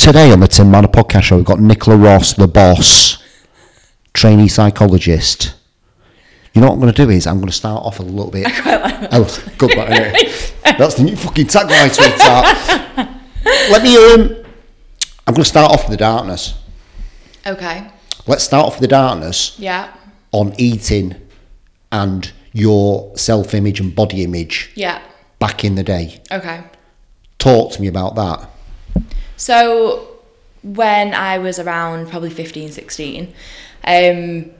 Today on the Tim Manor Podcast Show, we've got Nicola Ross, the boss, trainee psychologist. You know what I'm going to do is I'm going to start off a little bit. quite like that. Oh, good innit? That's the new fucking tagline, sweetheart. Let me. Um, I'm going to start off with the darkness. Okay. Let's start off with the darkness Yeah. on eating and your self-image and body image Yeah. back in the day. Okay. Talk to me about that. So when I was around probably 15, 16, um,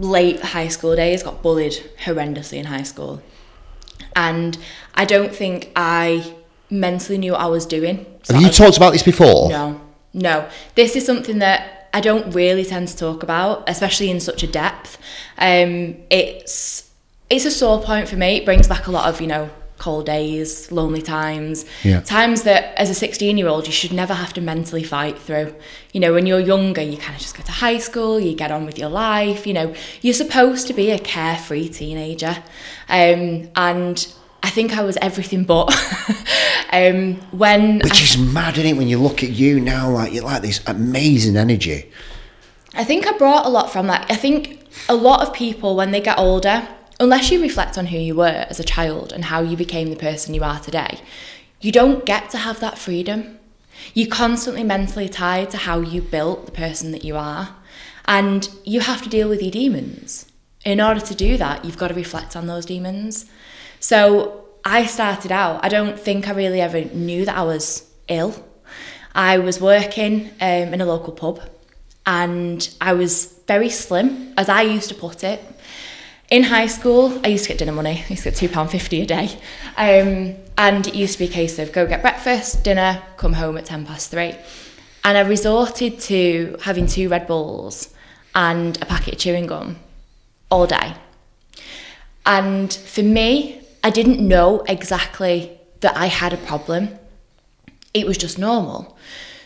late high school days, got bullied horrendously in high school. And I don't think I mentally knew what I was doing. So Have you I- talked about this before? No, no. This is something that I don't really tend to talk about, especially in such a depth. Um, it's it's a sore point for me. It brings back a lot of you know cold days, lonely times, Yeah. times that as a 16 year old you should never have to mentally fight through. You know, when you're younger, you kind of just go to high school, you get on with your life. You know, you're supposed to be a carefree teenager, um, and I think I was everything but. um, when Which is mad, isn't it? When you look at you now, like you're like this amazing energy. I think I brought a lot from that. I think a lot of people, when they get older, unless you reflect on who you were as a child and how you became the person you are today, you don't get to have that freedom. You're constantly mentally tied to how you built the person that you are. And you have to deal with your demons. In order to do that, you've got to reflect on those demons. So I started out, I don't think I really ever knew that I was ill. I was working um, in a local pub and I was very slim, as I used to put it. In high school, I used to get dinner money. I used to get £2.50 a day. Um, and it used to be a case of go get breakfast, dinner, come home at 10 past three. And I resorted to having two Red Bulls and a packet of chewing gum all day. And for me, I didn't know exactly that I had a problem. It was just normal.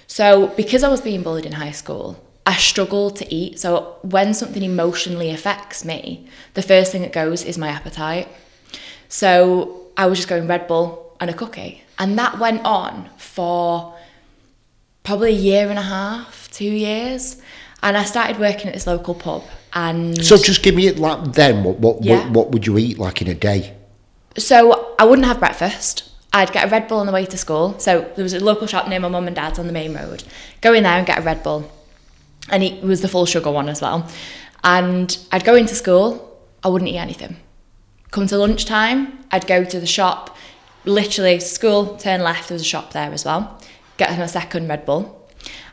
So, because I was being bullied in high school, I struggle to eat. So, when something emotionally affects me, the first thing that goes is my appetite. So, I was just going Red Bull and a cookie. And that went on for probably a year and a half, two years. And I started working at this local pub. And So just give me it like then. What what, Yeah. what what would you eat like in a day? So I wouldn't have breakfast. I'd get a Red Bull on the way to school. So there was a local shop near my mum and dad's on the main road. Go in there and get a Red Bull. And it was the full sugar one as well. And I'd go into school, I wouldn't eat anything. Come to lunchtime, I'd go to the shop, literally school, turn left, there was a shop there as well. Get my second Red Bull.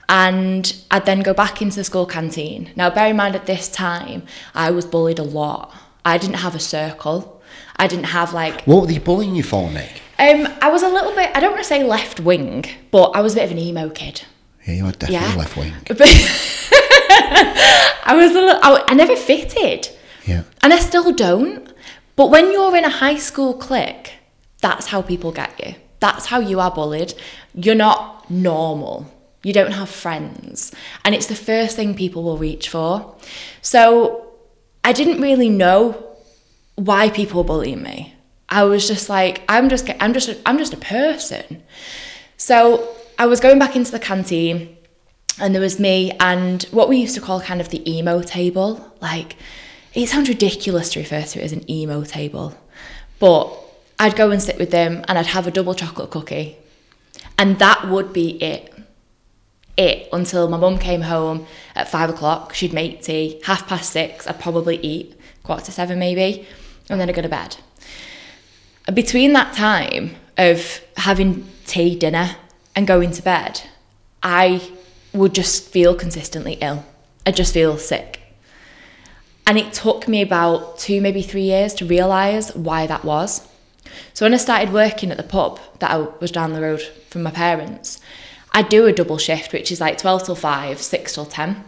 And I'd then go back into the school canteen. Now, bear in mind at this time, I was bullied a lot. I didn't have a circle. I didn't have like What were they bullying you for, Nick? um, I was a little bit, I don't want to say left wing, but I was a bit of an emo kid. Yeah, you were definitely Yeah. left wing. But I was a little, I, I never fitted. Yeah. And I still don't. But when you're in a high school clique, that's how people get you. That's how you are bullied. You're not normal. You don't have friends. And it's the first thing people will reach for. So I didn't really know why people were bullying me. I was just like, I'm just, I'm just, a, I'm just a person. So I was going back into the canteen, and there was me and what we used to call kind of the emo table. Like, it sounds ridiculous to refer to it as an emo table, but I'd go and sit with them, and I'd have a double chocolate cookie, and that would be it. It until my mum came home at five o'clock. She'd make tea. Half past six, I'd probably eat. Quarter to seven, maybe, and then I'd go to bed between that time of having tea, dinner, and going to bed, I would just feel consistently ill. I'd just feel sick. And it took me about two, maybe three years to realise why that was. So when I started working at the pub that I was down the road from my parents, I'd do a double shift, which is like 12 till 5, 6 till 10.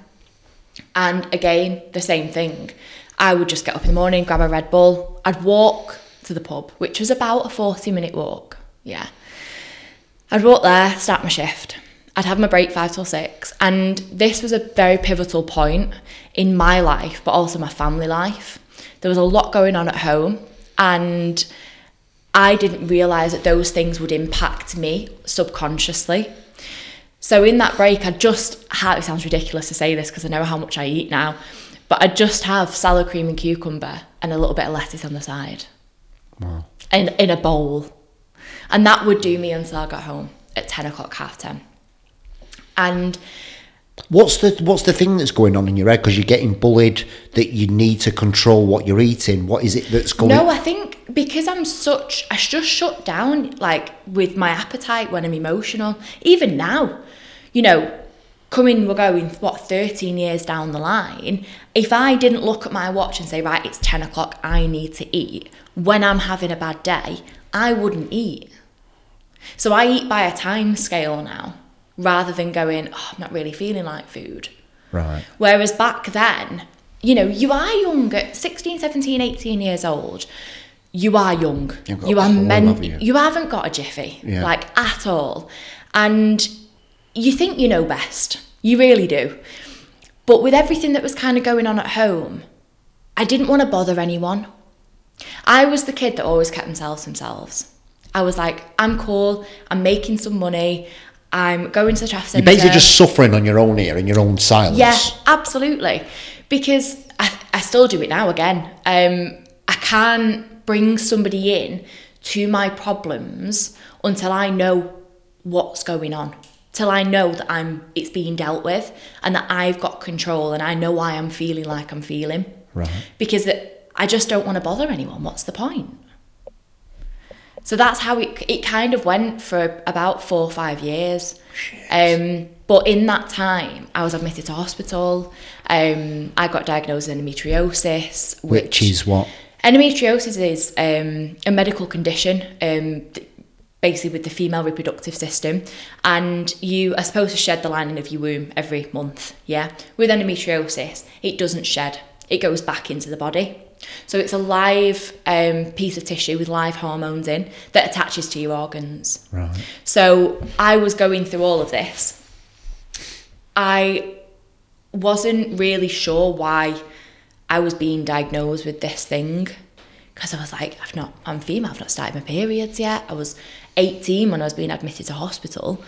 And again, the same thing. I would just get up in the morning, grab a Red Bull. I'd walk to the pub, which was about a 40 minute walk. Yeah. I'd walk there, start my shift. I'd have my break five till six. And this was a very pivotal point in my life, but also my family life. There was a lot going on at home, and I didn't realise that those things would impact me subconsciously. So in that break, I just had, it sounds ridiculous to say this because I know how much I eat now, but I'd just have salad cream and cucumber and a little bit of lettuce on the side. Wow. In, in a bowl. And that would do me until I got home at 10 o'clock, half 10. And What's the what's the thing that's going on in your head because you're getting bullied that you need to control what you're eating? What is it that's going? No, I think because I'm such, I just shut down like with my appetite when I'm emotional. Even now, you know, coming, we're going, what, 13 years down the line, if I didn't look at my watch and say, right, it's 10 o'clock, I need to eat, when I'm having a bad day, I wouldn't eat. So I eat by a time scale now rather than going, oh, I'm not really feeling like food. Right. Whereas back then, you know, you are young at 16, 17, 18 years old. You are young. You are haven't you? You haven't got a jiffy, Yeah. like at all. And you think you know best. You really do. But with everything that was kind of going on at home, I didn't want to bother anyone. I was the kid that always kept themselves themselves. I was like, I'm cool. I'm making some money. I'm going to the Trafford You're basically just suffering on your own here in your own silence. Yeah, absolutely. Because I, I still do it now again. Um, I can't bring somebody in to my problems until I know what's going on. Till I know that I'm it's being dealt with and that I've got control and I know why I'm feeling like I'm feeling. Right. Because it, I just don't want to bother anyone. What's the point? So that's how it it kind of went for about four or five years. Um, but in that time, I was admitted to hospital. Um, I got diagnosed with endometriosis, Which is what? Endometriosis is um, a medical condition, um, th- basically with the female reproductive system, and you are supposed to shed the lining of your womb every month. Yeah, with endometriosis, it doesn't shed; it goes back into the body. So it's a live um, piece of tissue with live hormones in that attaches to your organs. Right. So I was going through all of this. I wasn't really sure why I was being diagnosed with this thing because I was like, I've not, I'm female, I've not started my periods yet. I was 18 when I was being admitted to hospital.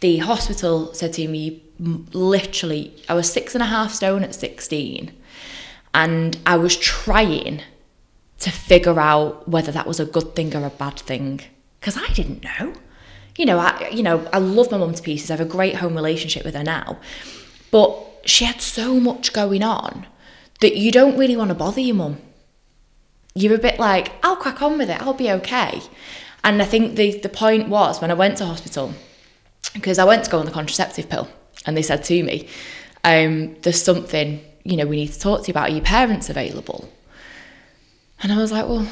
The hospital said to me, literally, I was six and a half stone at 16, and I was trying to figure out whether that was a good thing or a bad thing because I didn't know. You know, I you know I love my mum to pieces. I have a great home relationship with her now, but she had so much going on that you don't really want to bother your mum. You're a bit like, I'll crack on with it. I'll be okay. And I think the the point was when I went to hospital because I went to go on the contraceptive pill, and they said to me, um, "There's something you know we need to talk to you about. Are your parents available?" And I was like, well,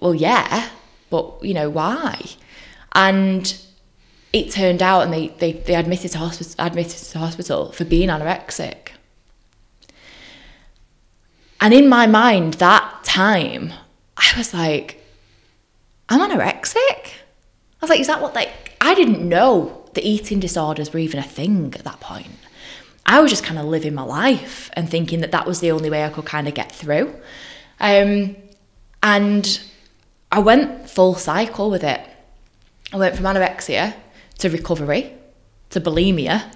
well, yeah, but you know why? And it turned out, and they they, they admitted to hospital admitted to hospital for being anorexic. And in my mind, that time, I was like, I'm anorexic. I was like, is that what like I didn't know that eating disorders were even a thing at that point. I was just kind of living my life and thinking that that was the only way I could kind of get through. Um, and I went full cycle with it. I went from anorexia to recovery to bulimia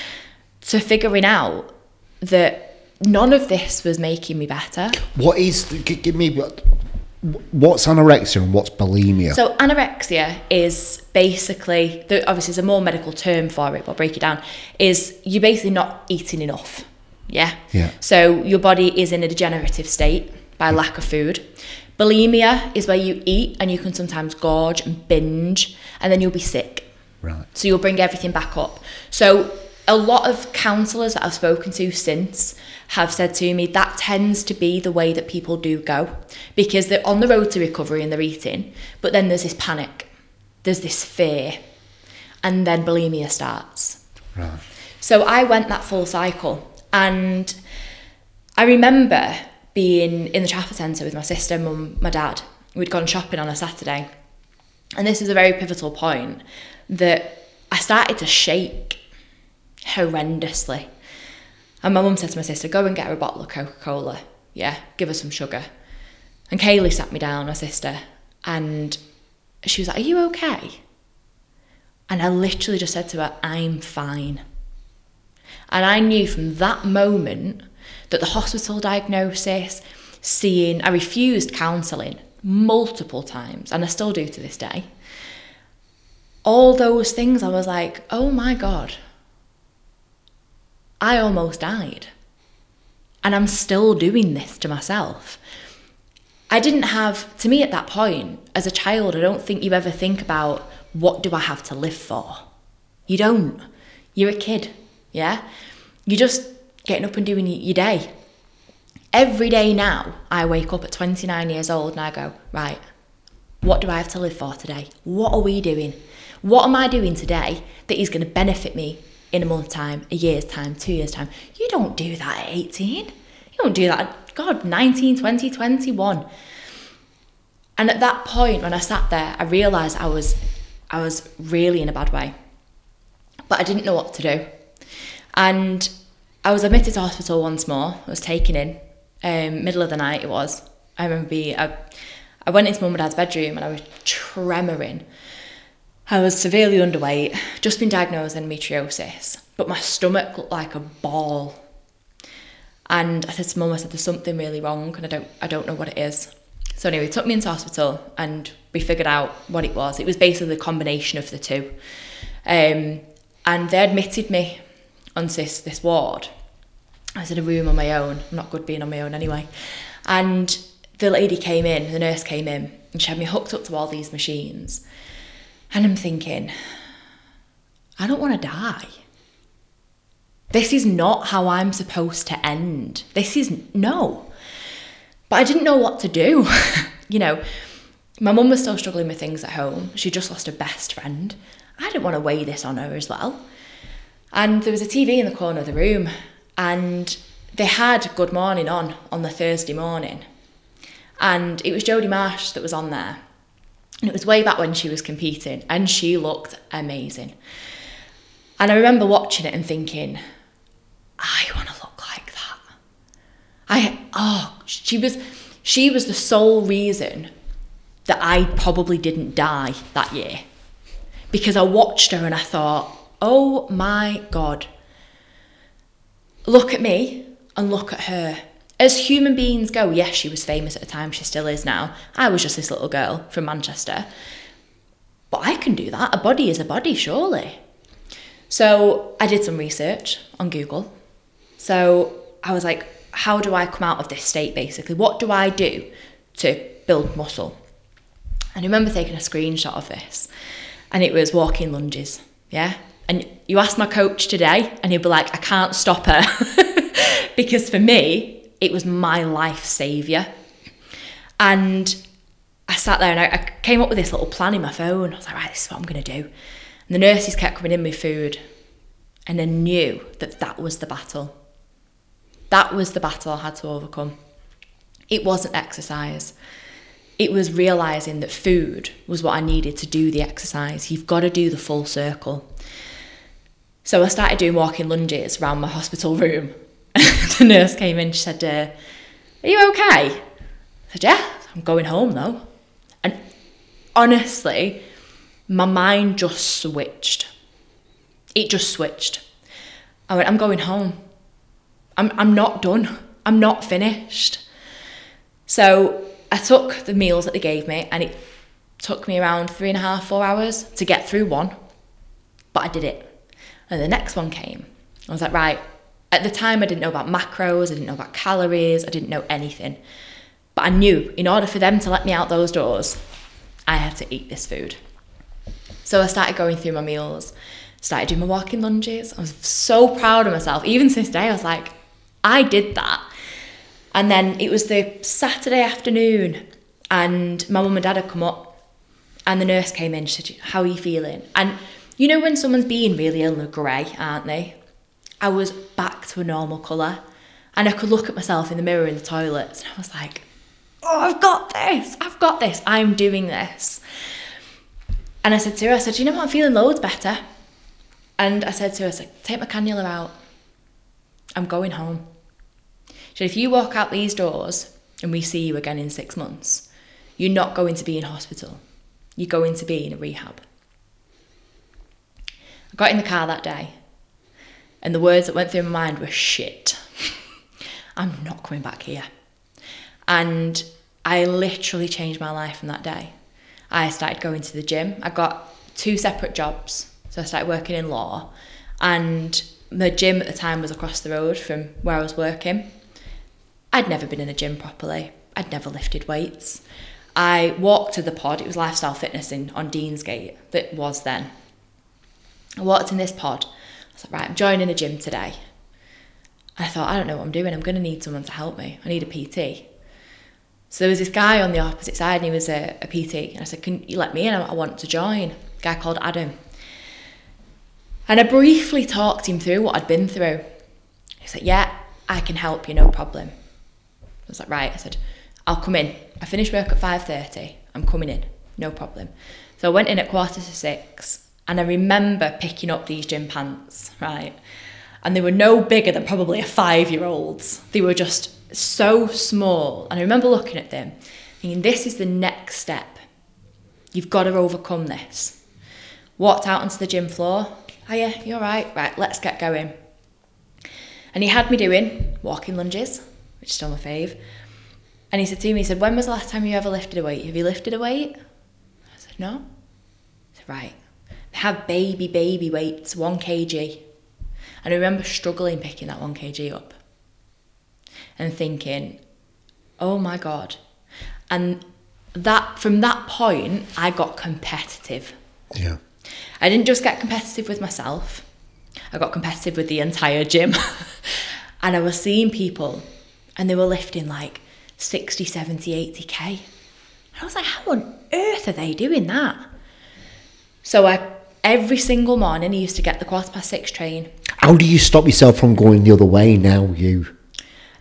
to figuring out that none of this was making me better. What is? Give me what? What's anorexia and what's bulimia? So anorexia is basically, the, obviously there's a more medical term for it, but I'll break it down, is you're basically not eating enough. Yeah? Yeah. So your body is in a degenerative state by lack of food. Bulimia is where you eat and you can sometimes gorge and binge and then you'll be sick. right. So you'll bring everything back up. So a lot of counsellors that I've spoken to since have said to me that tends to be the way that people do go because they're on the road to recovery and they're eating, but then there's this panic, there's this fear, and then bulimia starts. Right. So I went that full cycle and I remember being in the Trafford Centre with my sister, mum, my dad. We'd gone shopping on a Saturday. And this is a very pivotal point that I started to shake horrendously. And my mum said to my sister, go and get her a bottle of Coca-Cola. Yeah, give her some sugar. And Kaylee sat me down, my sister, and she was like, Are you okay? And I literally just said to her, I'm fine. And I knew from that moment that the hospital diagnosis, seeing, I refused counselling multiple times, and I still do to this day. All those things, I was like, oh my God, I almost died. And I'm still doing this to myself. I didn't have, to me at that point, as a child, I don't think you ever think about what do I have to live for? You don't. You're a kid, yeah? You're just getting up and doing your day. Every day now, I wake up at 29 years old and I go, right, what do I have to live for today? What are we doing? What am I doing today that is going to benefit me in a month's time, a year's time, two years' time? You don't do that at 18. You don't do that at, God, 19, 20, 21. And at that point, when I sat there, I realised I was, I was really in a bad way. But I didn't know what to do. And I was admitted to hospital once more. I was taken in, um, middle of the night it was. I remember being, I, I went into mum and dad's bedroom and I was tremoring. I was severely underweight, just been diagnosed with endometriosis, but my stomach looked like a ball. And I said to mum, I said, there's something really wrong and I don't, I don't know what it is. So anyway, he took me into hospital and we figured out what it was. It was basically the combination of the two. Um, and they admitted me onto this, this ward. I was in a room on my own. I'm not good being on my own anyway. And the lady came in, the nurse came in, and she had me hooked up to all these machines. And I'm thinking, I don't want to die. This is not how I'm supposed to end. This is no. But I didn't know what to do. you know, my mum was still struggling with things at home. She just lost her best friend. I didn't want to weigh this on her as well. And there was a TV in the corner of the room, and they had Good Morning on on the Thursday morning. And it was Jodie Marsh that was on there. And it was way back when she was competing, and she looked amazing. And I remember watching it and thinking, I want to look like that. I oh, she was she was the sole reason that I probably didn't die that year. Because I watched her and I thought, oh my God, look at me and look at her. As human beings go, yes, she was famous at the time, she still is now. I was just this little girl from Manchester. But I can do that. A body is a body, surely. So I did some research on Google. So I was like, how do I come out of this state basically? What do I do to build muscle? And I remember taking a screenshot of this and it was walking lunges. Yeah. And you ask my coach today, and he'll be like, I can't stop her. because for me, it was my life saviour. And I sat there and I, I, came up with this little plan in my phone. I was like, right, this is what I'm going to do. And the nurses kept coming in with food. And I knew that that was the battle. That was the battle I had to overcome. It wasn't exercise. It was realizing that food was what I needed to do the exercise. You've got to do the full circle. So I started doing walking lunges around my hospital room. the nurse came in, she said, uh, Are you okay? I said, Yeah, I'm going home though. And honestly, my mind just switched. It just switched. I went, I'm going home. I'm, I'm not done. I'm not finished. So I took the meals that they gave me and it took me around three and a half, four hours to get through one. But I did it. And the next one came. I was like, right. At the time, I didn't know about macros, I didn't know about calories, I didn't know anything. But I knew in order for them to let me out those doors, I had to eat this food. So I started going through my meals, started doing my walking lunges. I was so proud of myself. Even to this day, I was like, I did that. And then it was the Saturday afternoon, and my mum and dad had come up, and the nurse came in. She said, How are you feeling? And you know when someone's being really ill, they're grey, aren't they? I was back to a normal colour. And I could look at myself in the mirror in the toilet and I was like, oh, I've got this. I've got this. I'm doing this. And I said to her, I said, you know what? I'm feeling loads better. And I said to her, I said, take my cannula out. I'm going home. She said, if you walk out these doors and we see you again in six months, you're not going to be in hospital. You're going to be in a rehab. I got in the car that day, and the words that went through my mind were shit. I'm not coming back here. And I literally changed my life from that day. I started going to the gym. I got two separate jobs. So I started working in law, and the gym at the time was across the road from where I was working. I'd never been in a gym properly. I'd never lifted weights. I walked to the pod. It was Lifestyle Fitness in on Deansgate that was then. I walked in this pod. Was like, right, I'm joining a gym today. I thought, I don't know what I'm doing. I'm going to need someone to help me. I need a PT. So there was this guy on the opposite side, and he was a, a PT. And I said, Can you let me in? I, I want to join. A guy called Adam. And I briefly talked him through what I'd been through. He said, Yeah, I can help you, no problem. I was like, Right. I said, I'll come in. I finish work at 5.30. I'm coming in, no problem. So I went in at quarter to six, and I remember picking up these gym pants, right? And they were no bigger than probably a five year old's. They were just so small. And I remember looking at them, thinking, this is the next step. You've got to overcome this. Walked out onto the gym floor. Oh, yeah, you're Right, Right, let's get going. And he had me doing walking lunges, which is still my fave. And he said to me, he said, when was the last time you ever lifted a weight? Have you lifted a weight? I said, no. He said, right. Have baby, baby weights, one kg. And I remember struggling picking that one kg up and thinking, oh my God. And that from that point, I got competitive. Yeah. I didn't just get competitive with myself, I got competitive with the entire gym. and I was seeing people and they were lifting like 60, 70, 80k. And I was like, how on earth are they doing that? So I every single morning I used to get the quarter past six train. How do you stop yourself from going the other way now, you?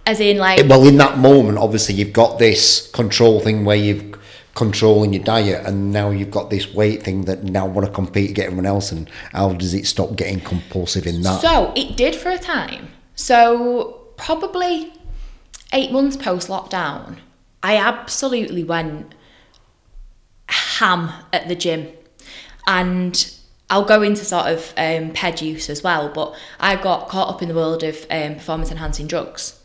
As in like Well, in that moment, obviously, you've got this control thing where you've controlling your diet, and now you've got this weight thing that now want to compete against everyone else. And how does it stop getting compulsive in that? So it did for a time. So probably eight months post lockdown, I absolutely went ham at the gym. And I'll go into sort of um, PED use as well, but I got caught up in the world of um, performance enhancing drugs.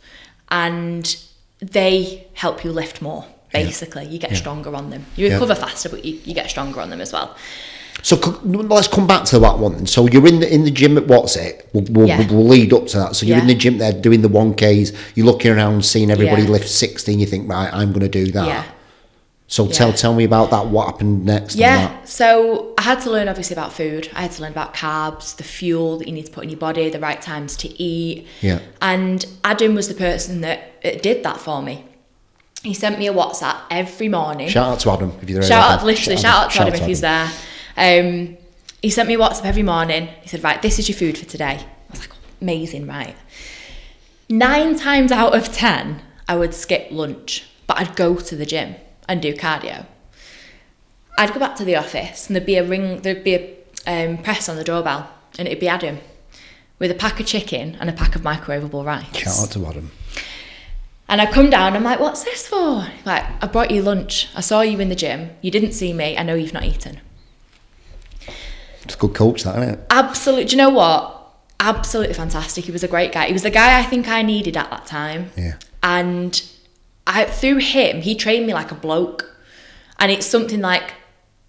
And they help you lift more, basically. You get stronger on them. You Yeah. recover faster, but you, you get stronger on them as well. So let's come back to that one. So you're in the in the gym at what's it? We'll, we'll, Yeah. we'll lead up to that. So you're in the gym there doing the one Ks. You're looking around, seeing everybody Yeah. lift sixty, and you think, right, I'm going to do that. So tell Yeah. tell me about that. What happened next? Yeah, that? so I had to learn obviously about food. I had to learn about carbs, the fuel that you need to put in your body, the right times to eat. Yeah. And Adam was the person that did that for me. He sent me a WhatsApp every morning. Shout out to Adam if you're there. Shout out, literally, shout out to Adam if he's there. Um, he sent me a WhatsApp every morning. He said, Right, this is your food for today. I was like, Amazing, right? Nine times out of 10, I would skip lunch, but I'd go to the gym and do cardio. I'd go back to the office and there'd be a ring, there'd be a um, press on the doorbell, and it'd be Adam with a pack of chicken and a pack of microwavable rice. Shout out to Adam. And I come down, I'm like, what's this for? Like, I brought you lunch. I saw you in the gym. You didn't see me. I know you've not eaten. It's a good coach, that isn't it? Absolutely. Do you know what? Absolutely fantastic. He was a great guy. He was the guy I think I needed at that time. Yeah. And I, through him, he trained me like a bloke. And it's something like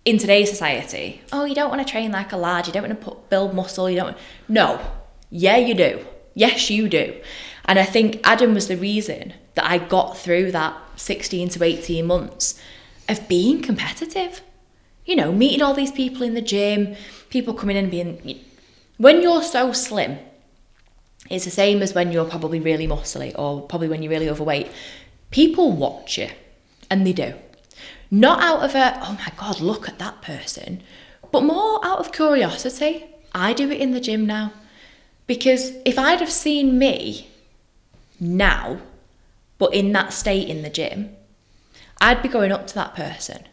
in today's society, oh, you don't want to train like a lad. You don't want to put, build muscle. You don't. No. Yeah, you do. Yes, you do. And I think Adam was the reason that I got through that 16 to 18 months of being competitive. You know, meeting all these people in the gym, people coming in and being. When you're so slim, it's the same as when you're probably really muscly or probably when you're really overweight. People watch you, and they do. Not out of a, oh my God, look at that person, but more out of curiosity. I do it in the gym now. Because if I'd have seen me now, but in that state in the gym, I'd be going up to that person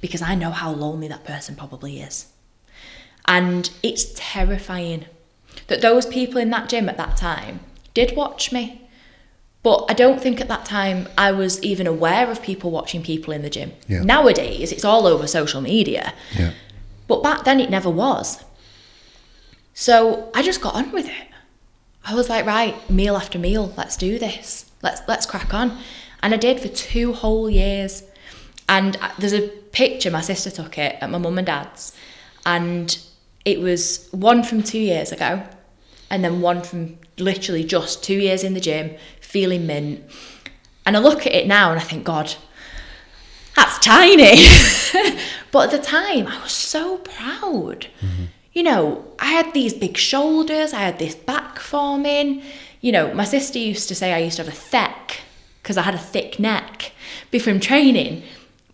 because I know how lonely that person probably is. And it's terrifying that those people in that gym at that time did watch me. But I don't think at that time I was even aware of people watching people in the gym. Yeah. Nowadays, it's all over social media. Yeah. But back then, it never was. So I just got on with it. I was like, right, meal after meal, let's do this. Let's let's crack on. And I did for two whole years. And uh, there's a picture my sister took it at my mum and dad's, and it was one from two years ago, and then one from literally just two years in the gym, feeling mint. And I look at it now and I think, God, that's tiny. but at the time, I was so proud. Mm-hmm. You know, I had these big shoulders, I had this back forming. You know, my sister used to say I used to have a thick because I had a thick neck before training.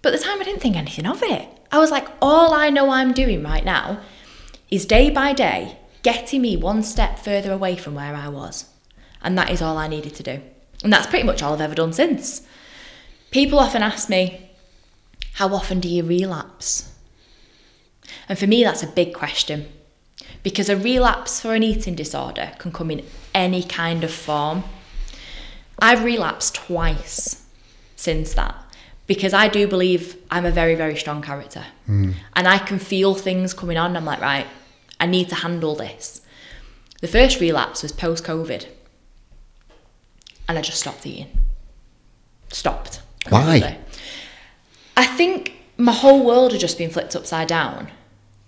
But at the time, I didn't think anything of it. I was like, all I know I'm doing right now is day by day getting me one step further away from where I was. And that is all I needed to do. And that's pretty much all I've ever done since. People often ask me, how often do you relapse? And for me, that's a big question because a relapse for an eating disorder can come in any kind of form. I've relapsed twice since that because I do believe I'm a very, very strong character. Mm. And I can feel things coming on. I'm like, right, I need to handle this. The first relapse was post COVID. And I just stopped eating. Stopped. Why? I think my whole world had just been flipped upside down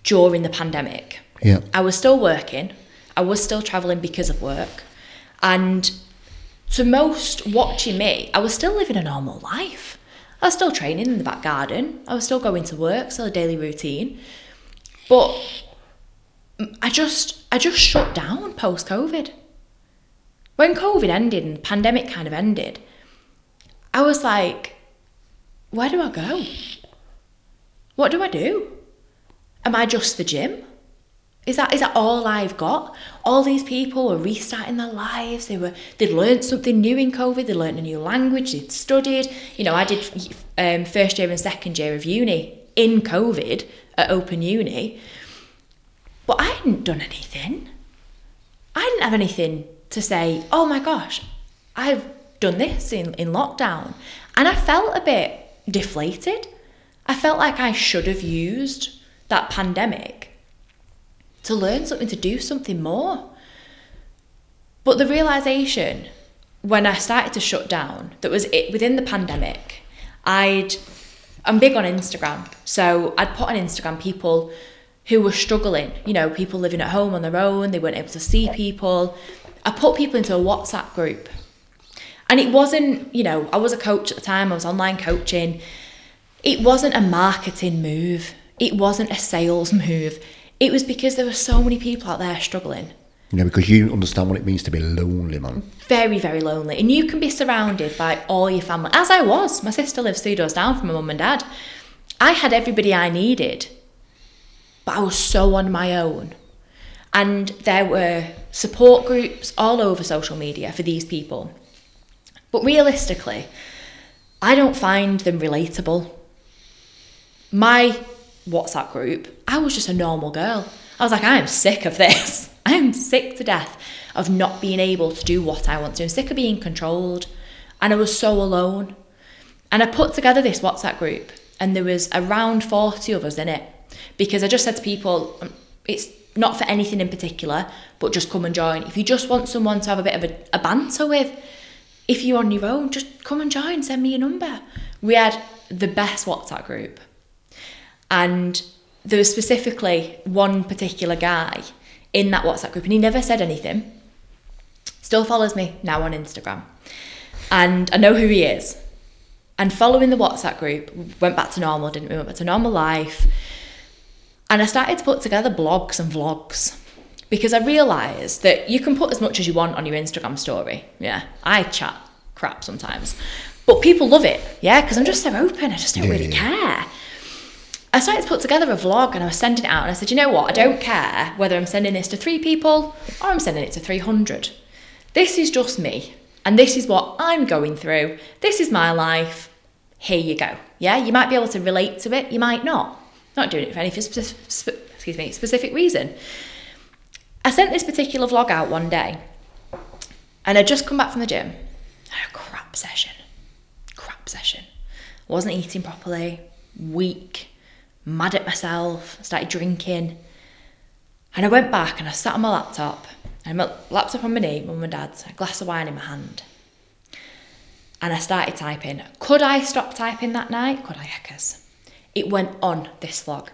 during the pandemic. Yeah. I was still working. I was still traveling because of work. And to most watching me, I was still living a normal life. I was still training in the back garden. I was still going to work, still a daily routine. But I just I just shut down post COVID. When COVID ended and the pandemic kind of ended, I was like, where do I go? What do I do? Am I just the gym? Is that is that all I've got? All these people were restarting their lives. They were they'd learned something new in COVID. They learned a new language. They'd studied. You know, I did um, first year and second year of uni in COVID at Open Uni, but I hadn't done anything. I didn't have anything to say. Oh my gosh, I've done this in in lockdown, and I felt a bit deflated. I felt like I should have used that pandemic to learn something, to do something more. But the realization when I started to shut down that was it within the pandemic, I'd I'm big on Instagram. So I'd put on Instagram people who were struggling, you know, people living at home on their own, they weren't able to see people. I put people into a WhatsApp group. And it wasn't, you know, I was a coach at the time, I was online coaching. It wasn't a marketing move. It wasn't a sales move. It was because there were so many people out there struggling. Yeah, because you understand what it means to be lonely, man. Very, very lonely. And you can be surrounded by all your family, as I was. My sister lives three doors down from my mum and dad. I had everybody I needed, but I was so on my own. And there were support groups all over social media for these people. But realistically, I don't find them relatable. My WhatsApp group, I was just a normal girl. I was like, I am sick of this. I am sick to death of not being able to do what I want to. I'm sick of being controlled. And I was so alone. And I put together this WhatsApp group, and there was around 40 of us in it because I just said to people, um, it's not for anything in particular, but just come and join. If you just want someone to have a bit of a, a banter with, if you're on your own, just come and join, send me your number. We had the best WhatsApp group. And there was specifically one particular guy in that WhatsApp group, and he never said anything. Still follows me now on Instagram. And I know who he is. And following the WhatsApp group, went back to normal, didn't we? Went back to normal life. And I started to put together blogs and vlogs because I realised that you can put as much as you want on your Instagram story. Yeah, I chat crap sometimes, but people love it. Yeah, because I'm just so open. I just don't yeah, really yeah. care. I started to put together a vlog and I was sending it out and I said, you know what? I don't care whether I'm sending this to three people or I'm sending it to 300. This is just me and this is what I'm going through. This is my life. Here you go. Yeah, you might be able to relate to it, you might not. Not doing it for any specific, excuse me, specific reason. I sent this particular vlog out one day and I'd just come back from the gym. Crap session. Crap session. Wasn't eating properly, weak, mad at myself, started drinking. And I went back and I sat on my laptop. And my laptop on my knee, mum and dad's, a glass of wine in my hand. And I started typing. Could I stop typing that night? Could I, heckers? It went on this vlog.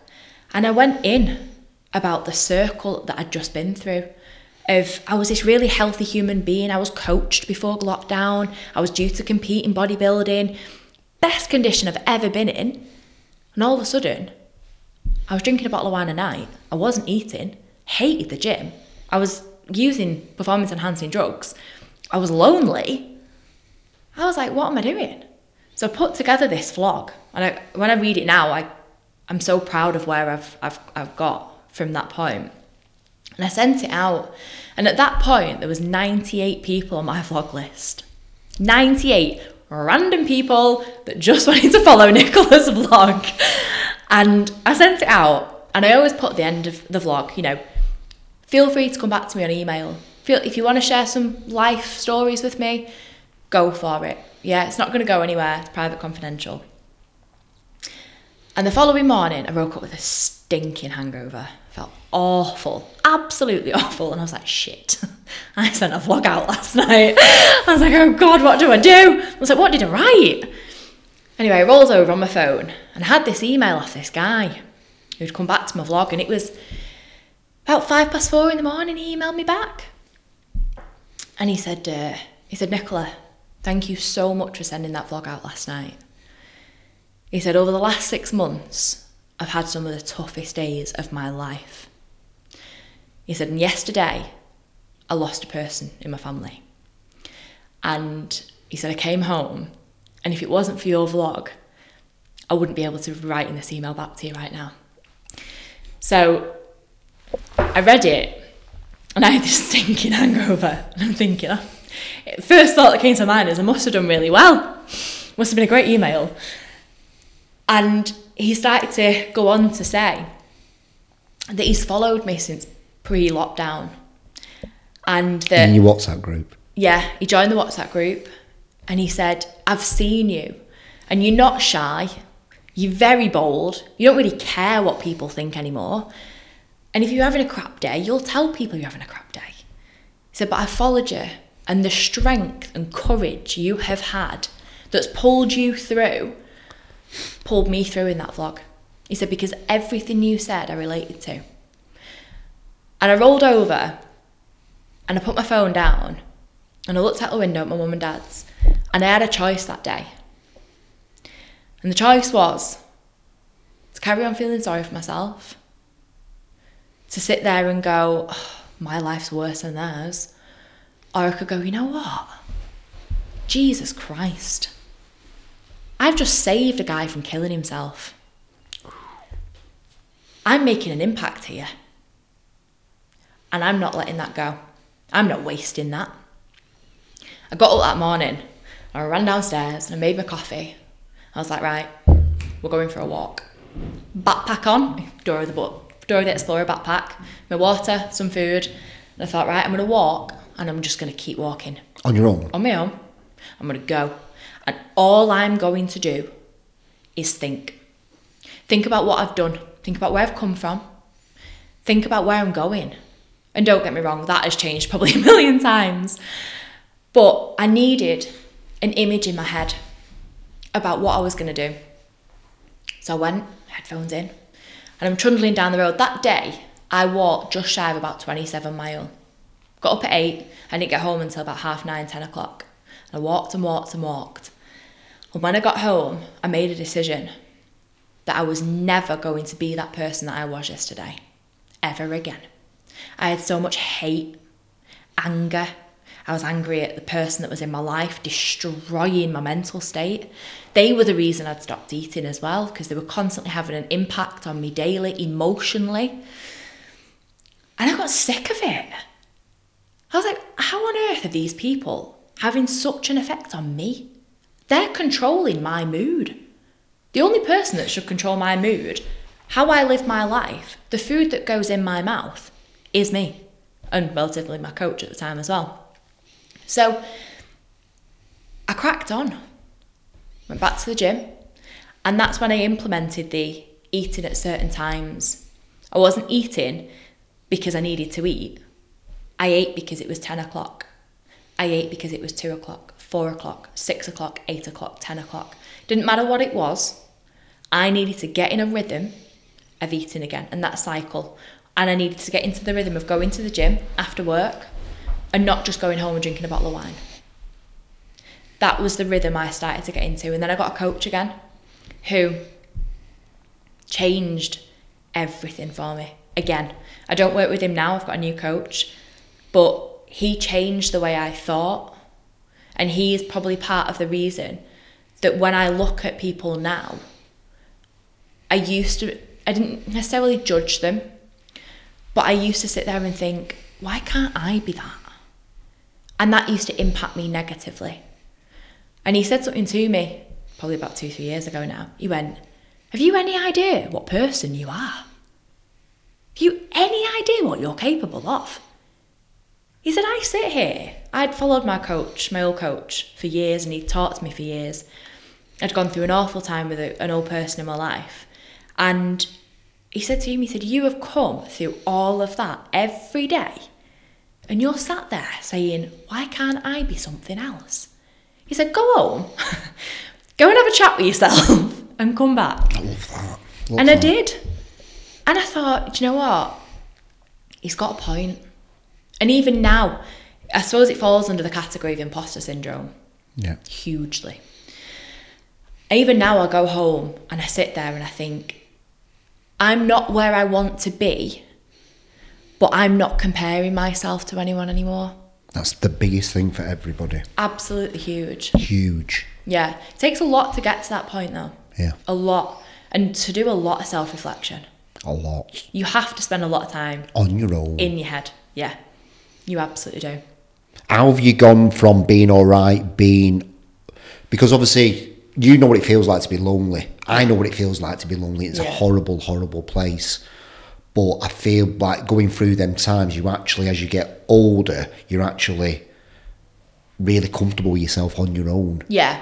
And I went in about the circle that I'd just been through. Of I was this really healthy human being. I was coached before lockdown. I was due to compete in bodybuilding. Best condition I've ever been in. And all of a sudden, I was drinking a bottle of wine a night. I wasn't eating. Hated the gym. I was using performance enhancing drugs. I was lonely. I was like, what am I doing? So I put together this vlog. And I, when I read it now, I, I'm so proud of where I've, I've, I've got from that point. And I sent it out. And at that point, there was 98 people on my vlog list. 98 random people that just wanted to follow Nicola's vlog. And I sent it out. And I always put the end of the vlog, you know, feel free to come back to me on email. Feel if you want to share some life stories with me, go for it. Yeah, it's not going to go anywhere. It's private confidential. And the following morning, I woke up with a stinking hangover. Felt awful, absolutely awful. And I was like, shit. I sent a vlog out last night. I was like, oh God, what do I do? I was like, what did I write? Anyway, I rolls over on my phone and I had this email off this guy who'd come back to my vlog, and it was about five past four in the morning. He emailed me back, and he said, uh, he said, Nicola, thank you so much for sending that vlog out last night. He said, over the last six months, I've had some of the toughest days of my life. He said, and yesterday, I lost a person in my family. And he said, I came home, and if it wasn't for your vlog, I wouldn't be able to be writing this email back to you right now. So I read it, and I had this stinking hangover. And I'm thinking, first thought that came to mind is I must have done really well. Must have been a great email. And he started to go on to say that he's followed me since pre lockdown. And that. In your WhatsApp group. Yeah, he joined the WhatsApp group and he said, I've seen you and you're not shy. You're very bold. You don't really care what people think anymore. And if you're having a crap day, you'll tell people you're having a crap day. He said, But I followed you and the strength and courage you have had that's pulled you through pulled me through in that vlog. He said, Because everything you said I related to. And I rolled over and I put my phone down and I looked out the window at my mum and dad's and I had a choice that day. And the choice was to carry on feeling sorry for myself, to sit there and go, oh, my life's worse than theirs. Or I could go, you know what? Jesus Christ. I've just saved a guy from killing himself. I'm making an impact here. And I'm not letting that go. I'm not wasting that. I got up that morning, I ran downstairs and I made my coffee. I was like, right, we're going for a walk. Backpack on, Dora the Dora the Explorer backpack, my water, some food. And I thought, right, I'm going to walk and I'm just going to keep walking. On your own? On my own. I'm going to go. And all I'm going to do is think. Think about what I've done. Think about where I've come from. Think about where I'm going. And don't get me wrong, that has changed probably a million times. But I needed an image in my head about what I was going to do. So I went, headphones in, and I'm trundling down the road. That day, I walked just shy of about 27 mile. Got up at 8, I didn't get home until about half 9, 10 o'clock. And I walked and walked and walked. And when I got home, I made a decision that I was never going to be that person that I was yesterday, ever again. I had so much hate, anger. I was angry at the person that was in my life, destroying my mental state. They were the reason I'd stopped eating as well, because they were constantly having an impact on me daily, emotionally. And I got sick of it. I was like, how on earth are these people having such an effect on me? They're controlling my mood. The only person that should control my mood, how I live my life, the food that goes in my mouth, is me. And relatively my coach at the time as well. So I cracked on, went back to the gym, and that's when I implemented the eating at certain times. I wasn't eating because I needed to eat. I ate because it was 10 o'clock. I ate because it was 2 o'clock, 4 o'clock, 6 o'clock, 8 o'clock, 10 o'clock. Didn't matter what it was. I needed to get in a rhythm of eating again and that cycle. And I needed to get into the rhythm of going to the gym after work and not just going home and drinking a bottle of wine. That was the rhythm I started to get into. And then I got a coach again who changed everything for me. Again, I don't work with him now, I've got a new coach, but he changed the way I thought. And he is probably part of the reason that when I look at people now, I used to, I didn't necessarily judge them, but I used to sit there and think, why can't I be that? And that used to impact me negatively. And he said something to me, probably about two, three years ago now. He went, Have you any idea what person you are? Have you any idea what you're capable of? He said, I sit here. I'd followed my coach, my old coach, for years, and he'd taught to me for years. I'd gone through an awful time with a, an old person in my life. And he said to me, he said, You have come through all of that every day. And you're sat there saying, Why can't I be something else? He said, Go home, go and have a chat with yourself and come back. I love that. Love and I did. And I thought, do you know what? He's got a point. And even now, I suppose it falls under the category of imposter syndrome Yeah. hugely. Even now, I go home and I sit there and I think, I'm not where I want to be, but I'm not comparing myself to anyone anymore. That's the biggest thing for everybody. Absolutely huge. Huge. Yeah. It takes a lot to get to that point, though. Yeah. A lot. And to do a lot of self reflection. A lot. You have to spend a lot of time On your own. in your head. Yeah. You absolutely do. How have you gone from being all right, being because obviously you know what it feels like to be lonely. I know what it feels like to be lonely. It's a horrible, horrible place. But I feel like going through them times, you actually, as you get older, you're actually really comfortable with yourself on your own, Yeah.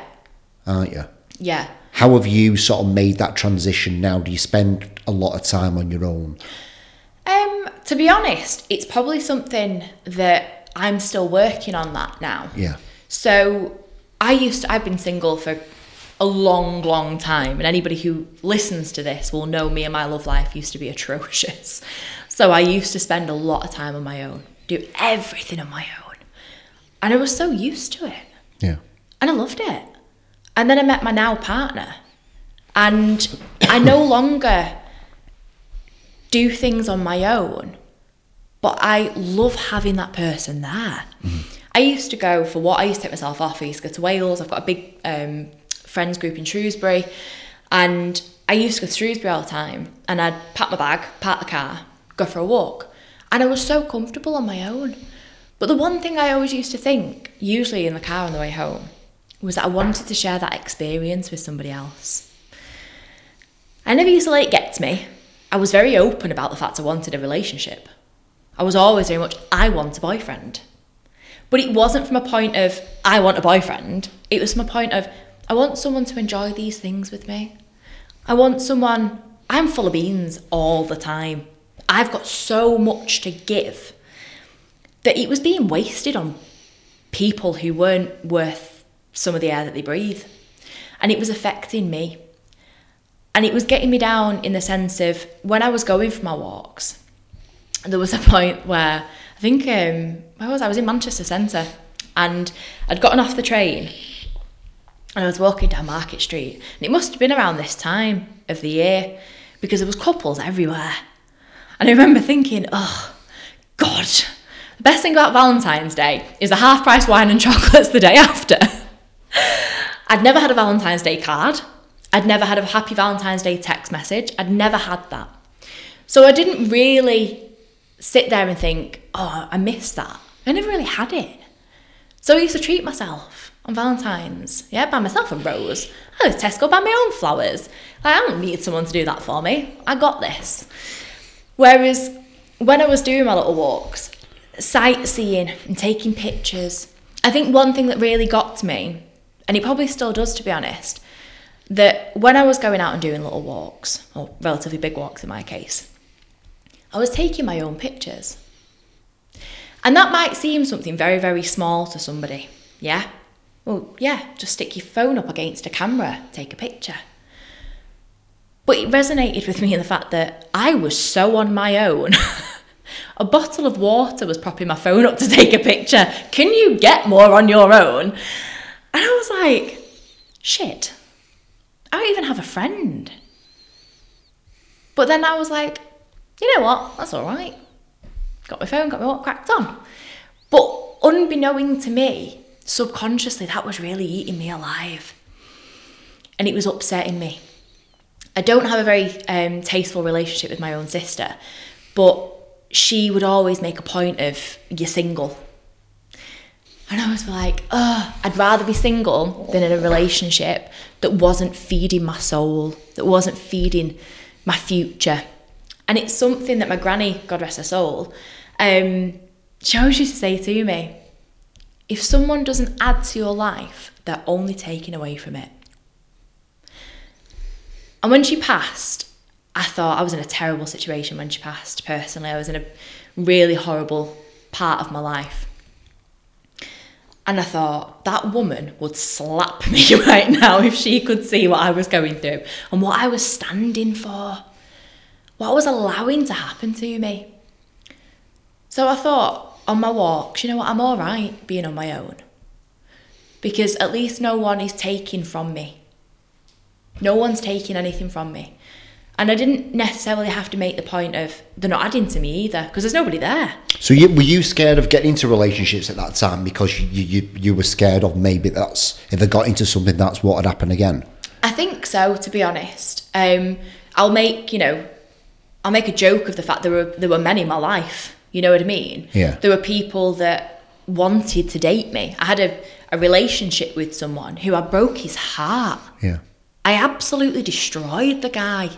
aren't you? Yeah. How have you sort of made that transition now? Do you spend a lot of time on your own? Um, to be honest, it's probably something that I'm still working on that now. Yeah. So I used to, I've been single for a long, long time, and anybody who listens to this will know me and my love life used to be atrocious. So I used to spend a lot of time on my own, do everything on my own. And I was so used to it. Yeah. And I loved it. And then I met my now partner. And I no longer do things on my own, but I love having that person there. I used to go for what I used to take myself off. I used to go to Wales. I've got a big um, friends group in Shrewsbury. And I used to go to Shrewsbury all the time. And I'd pack my bag, park the car, go for a walk. And I was so comfortable on my own. But the one thing I always used to think, usually in the car on the way home, was that I wanted to share that experience with somebody else. I never used to let it get to me. I was very open about the fact I wanted a relationship. I was always very much, I want a boyfriend. But it wasn't from a point of, I want a boyfriend. It was from a point of, I want someone to enjoy these things with me. I want someone, I'm full of beans all the time. I've got so much to give that it was being wasted on people who weren't worth some of the air that they breathe. And it was affecting me. And it was getting me down in the sense of when I was going for my walks, there was a point where I think um, where was I? I was in Manchester Centre and I'd gotten off the train and I was walking down Market Street and it must have been around this time of the year because there was couples everywhere. And I remember thinking, oh God, the best thing about Valentine's Day is the half price wine and chocolates the day after. I'd never had a Valentine's Day card. I'd never had a happy Valentine's Day text message. I'd never had that. So I didn't really sit there and think, oh, I missed that. I never really had it. So I used to treat myself on Valentine's. Yeah, buy myself a rose. I to Tesco, buy my own flowers. Like, I don't need someone to do that for me. I got this. Whereas when I was doing my little walks, sightseeing and taking pictures, I think one thing that really got to me, and it probably still does to be honest, that when I was going out and doing little walks, or relatively big walks in my case, I was taking my own pictures. And that might seem something very, very small to somebody. Yeah? Well, yeah, just stick your phone up against a camera, take a picture. But it resonated with me in the fact that I was so on my own. a bottle of water was propping my phone up to take a picture. Can you get more on your own? And I was like, shit, I don't even have a friend. But then I was like, you know what? That's all right. Got my phone, got my what, cracked on. But unbeknown to me, subconsciously, that was really eating me alive. And it was upsetting me. I don't have a very um, tasteful relationship with my own sister, but she would always make a point of, you're single. And I was like, oh, I'd rather be single than in a relationship that wasn't feeding my soul, that wasn't feeding my future. And it's something that my granny, God rest her soul, um, always used to say to me if someone doesn't add to your life, they're only taking away from it. And when she passed, I thought I was in a terrible situation when she passed, personally. I was in a really horrible part of my life. And I thought that woman would slap me right now if she could see what I was going through and what I was standing for, what I was allowing to happen to me. So I thought on my walks, you know what, I'm all right being on my own because at least no one is taking from me. No one's taking anything from me. And I didn't necessarily have to make the point of they're not adding to me either because there's nobody there. So you, were you scared of getting into relationships at that time because you, you, you were scared of maybe that's if I got into something that's what would happen again? I think so, to be honest. Um, I'll make you know, I'll make a joke of the fact there were there were men in my life. You know what I mean? Yeah. There were people that wanted to date me. I had a, a relationship with someone who I broke his heart. Yeah. I absolutely destroyed the guy.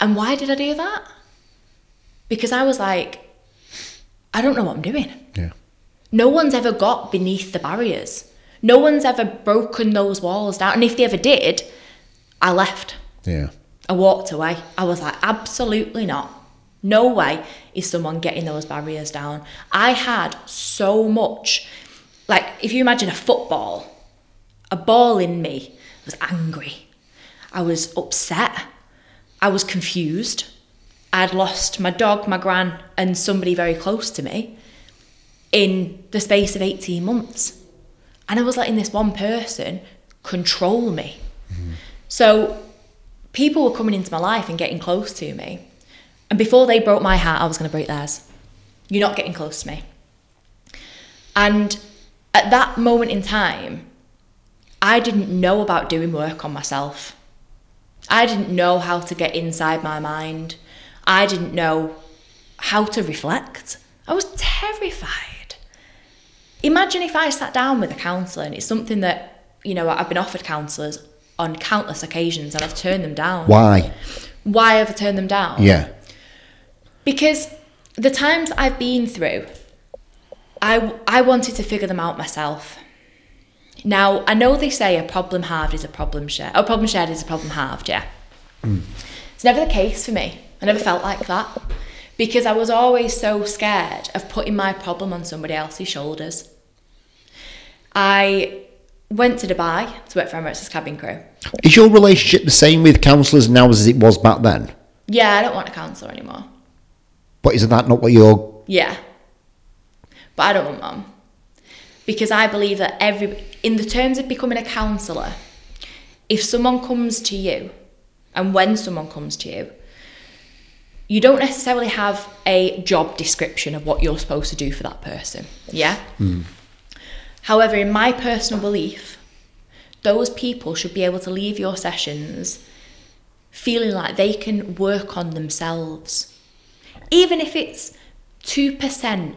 And why did I do that? Because I was like, I don't know what I'm doing. Yeah. No one's ever got beneath the barriers. No one's ever broken those walls down. And if they ever did, I left. Yeah. I walked away. I was like, absolutely not. No way is someone getting those barriers down. I had so much, like, if you imagine a football, a ball in me was angry. I was upset. I was confused. I'd lost my dog, my gran, and somebody very close to me in the space of 18 months. And I was letting this one person control me. Mm-hmm. So people were coming into my life and getting close to me. And before they broke my heart, I was going to break theirs. You're not getting close to me. And at that moment in time, I didn't know about doing work on myself. I didn't know how to get inside my mind. I didn't know how to reflect. I was terrified. Imagine if I sat down with a counsellor, and it's something that, you know, I've been offered counsellors on countless occasions and I've turned them down. Why? Why have I turned them down? Yeah. Because the times I've been through, I, I wanted to figure them out myself. Now, I know they say a problem halved is a problem shared. A problem shared is a problem halved, yeah. Hmm. It's never the case for me. I never felt like that because I was always so scared of putting my problem on somebody else's shoulders. I went to Dubai to work for Emirates' as cabin crew. Is your relationship the same with counsellors now as it was back then? Yeah, I don't want a counsellor anymore. But isn't that not what you're? Yeah. But I don't want mum. Because I believe that every in the terms of becoming a counsellor, if someone comes to you and when someone comes to you, you don't necessarily have a job description of what you're supposed to do for that person. Yeah? Mm-hmm. However, in my personal belief, those people should be able to leave your sessions feeling like they can work on themselves. Even if it's 2%,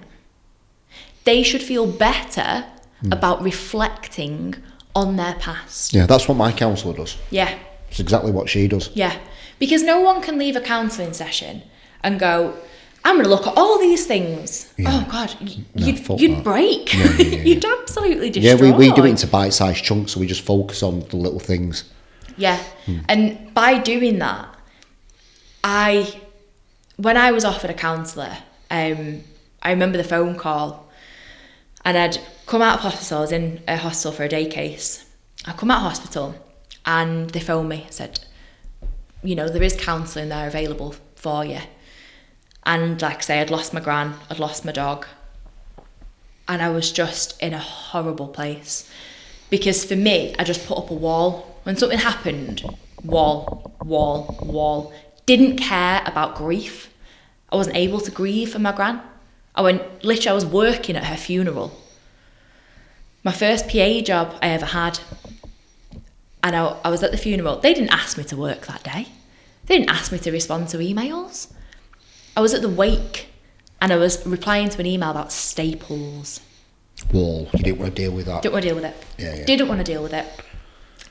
they should feel better about reflecting on their past. Yeah, that's what my counsellor does. Yeah, It's exactly what she does. yeah. Because no one can leave a counselling session and go, I'm going to look at all these things. Yeah. Oh, God, No, you'd, you'd break. Yeah, yeah, you'd absolutely destroy. Yeah, we, we do it into bite-sized chunks, so we just focus on the little things. Yeah. And by doing that, I when I was offered a counsellor, um, I remember the phone call, and I'd come out of hospital. I was in a hospital for a day case. I come out of hospital, and they phoned me. Said, you know, there is counselling there available for you. And like I say, I'd lost my gran, I'd lost my dog, and I was just in a horrible place. Because for me, I just put up a wall. When something happened, wall, wall, wall. Didn't care about grief. I wasn't able to grieve for my gran. I went, literally, I was working at her funeral. My first PA job I ever had. And I, I was at the funeral. They didn't ask me to work that day. They didn't ask me to respond to emails. I was at the wake and I was replying to an email about staples. Wall. You didn't want to deal with that. Didn't want to deal with it. Yeah, yeah. Didn't want to deal with it.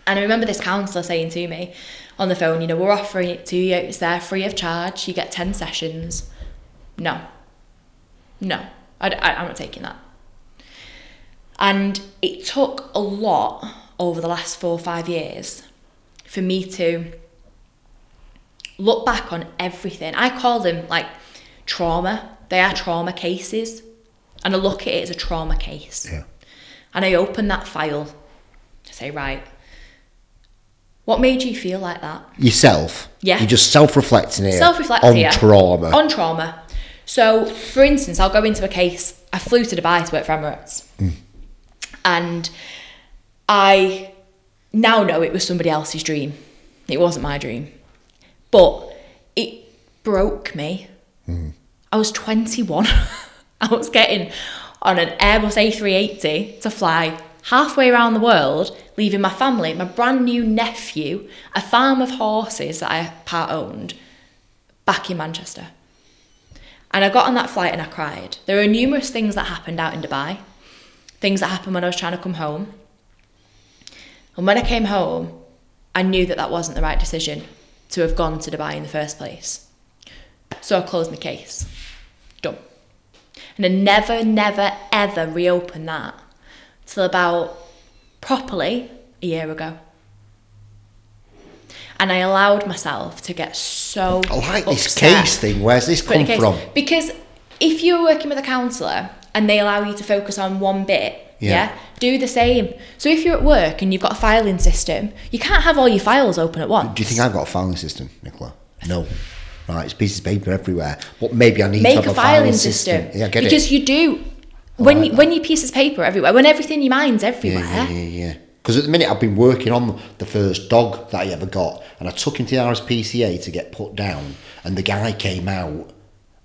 And I remember this counsellor saying to me on the phone, you know, we're offering it to you. It's there free of charge. You get 10 sessions. No. No. I, I, I'm not taking that. And it took a lot over the last four or five years for me to look back on everything. I call them like trauma. They are trauma cases. And I look at it as a trauma case. Yeah. And I open that file to say, right, what made you feel like that? Yourself. Yeah. You're just self-reflecting here. Self-reflect on here. trauma. On trauma. So, for instance, I'll go into a case. I flew to Dubai to work for Emirates, hmm. and I now know it was somebody else's dream. It wasn't my dream, but it broke me. Hmm. I was 21. I was getting on an Airbus A380 to fly halfway around the world, leaving my family, my brand new nephew, a farm of horses that I part owned, back in Manchester. And I got on that flight and I cried. There were numerous things that happened out in Dubai, things that happened when I was trying to come home. And when I came home, I knew that that wasn't the right decision to have gone to Dubai in the first place. So I closed my case. Done. And I never, never, ever reopened that till about properly a year ago. And I allowed myself to get so. I like this case thing. Where's this come from? Because if you're working with a counsellor and they allow you to focus on one bit, Yeah. yeah. do the same. So if you're at work and you've got a filing system, you can't have all your files open at once. Do you think I've got a filing system, Nicola? No. Right, it's pieces of paper everywhere. But maybe I need make to have a filing system? Yeah, I get because it. you do. When like you, when your pieces of paper everywhere, when everything in your mind's everywhere, Yeah, yeah, yeah, yeah. Because at the minute I've been working on the first dog that I ever got, and I took him to the RSPCA to get put down, and the guy came out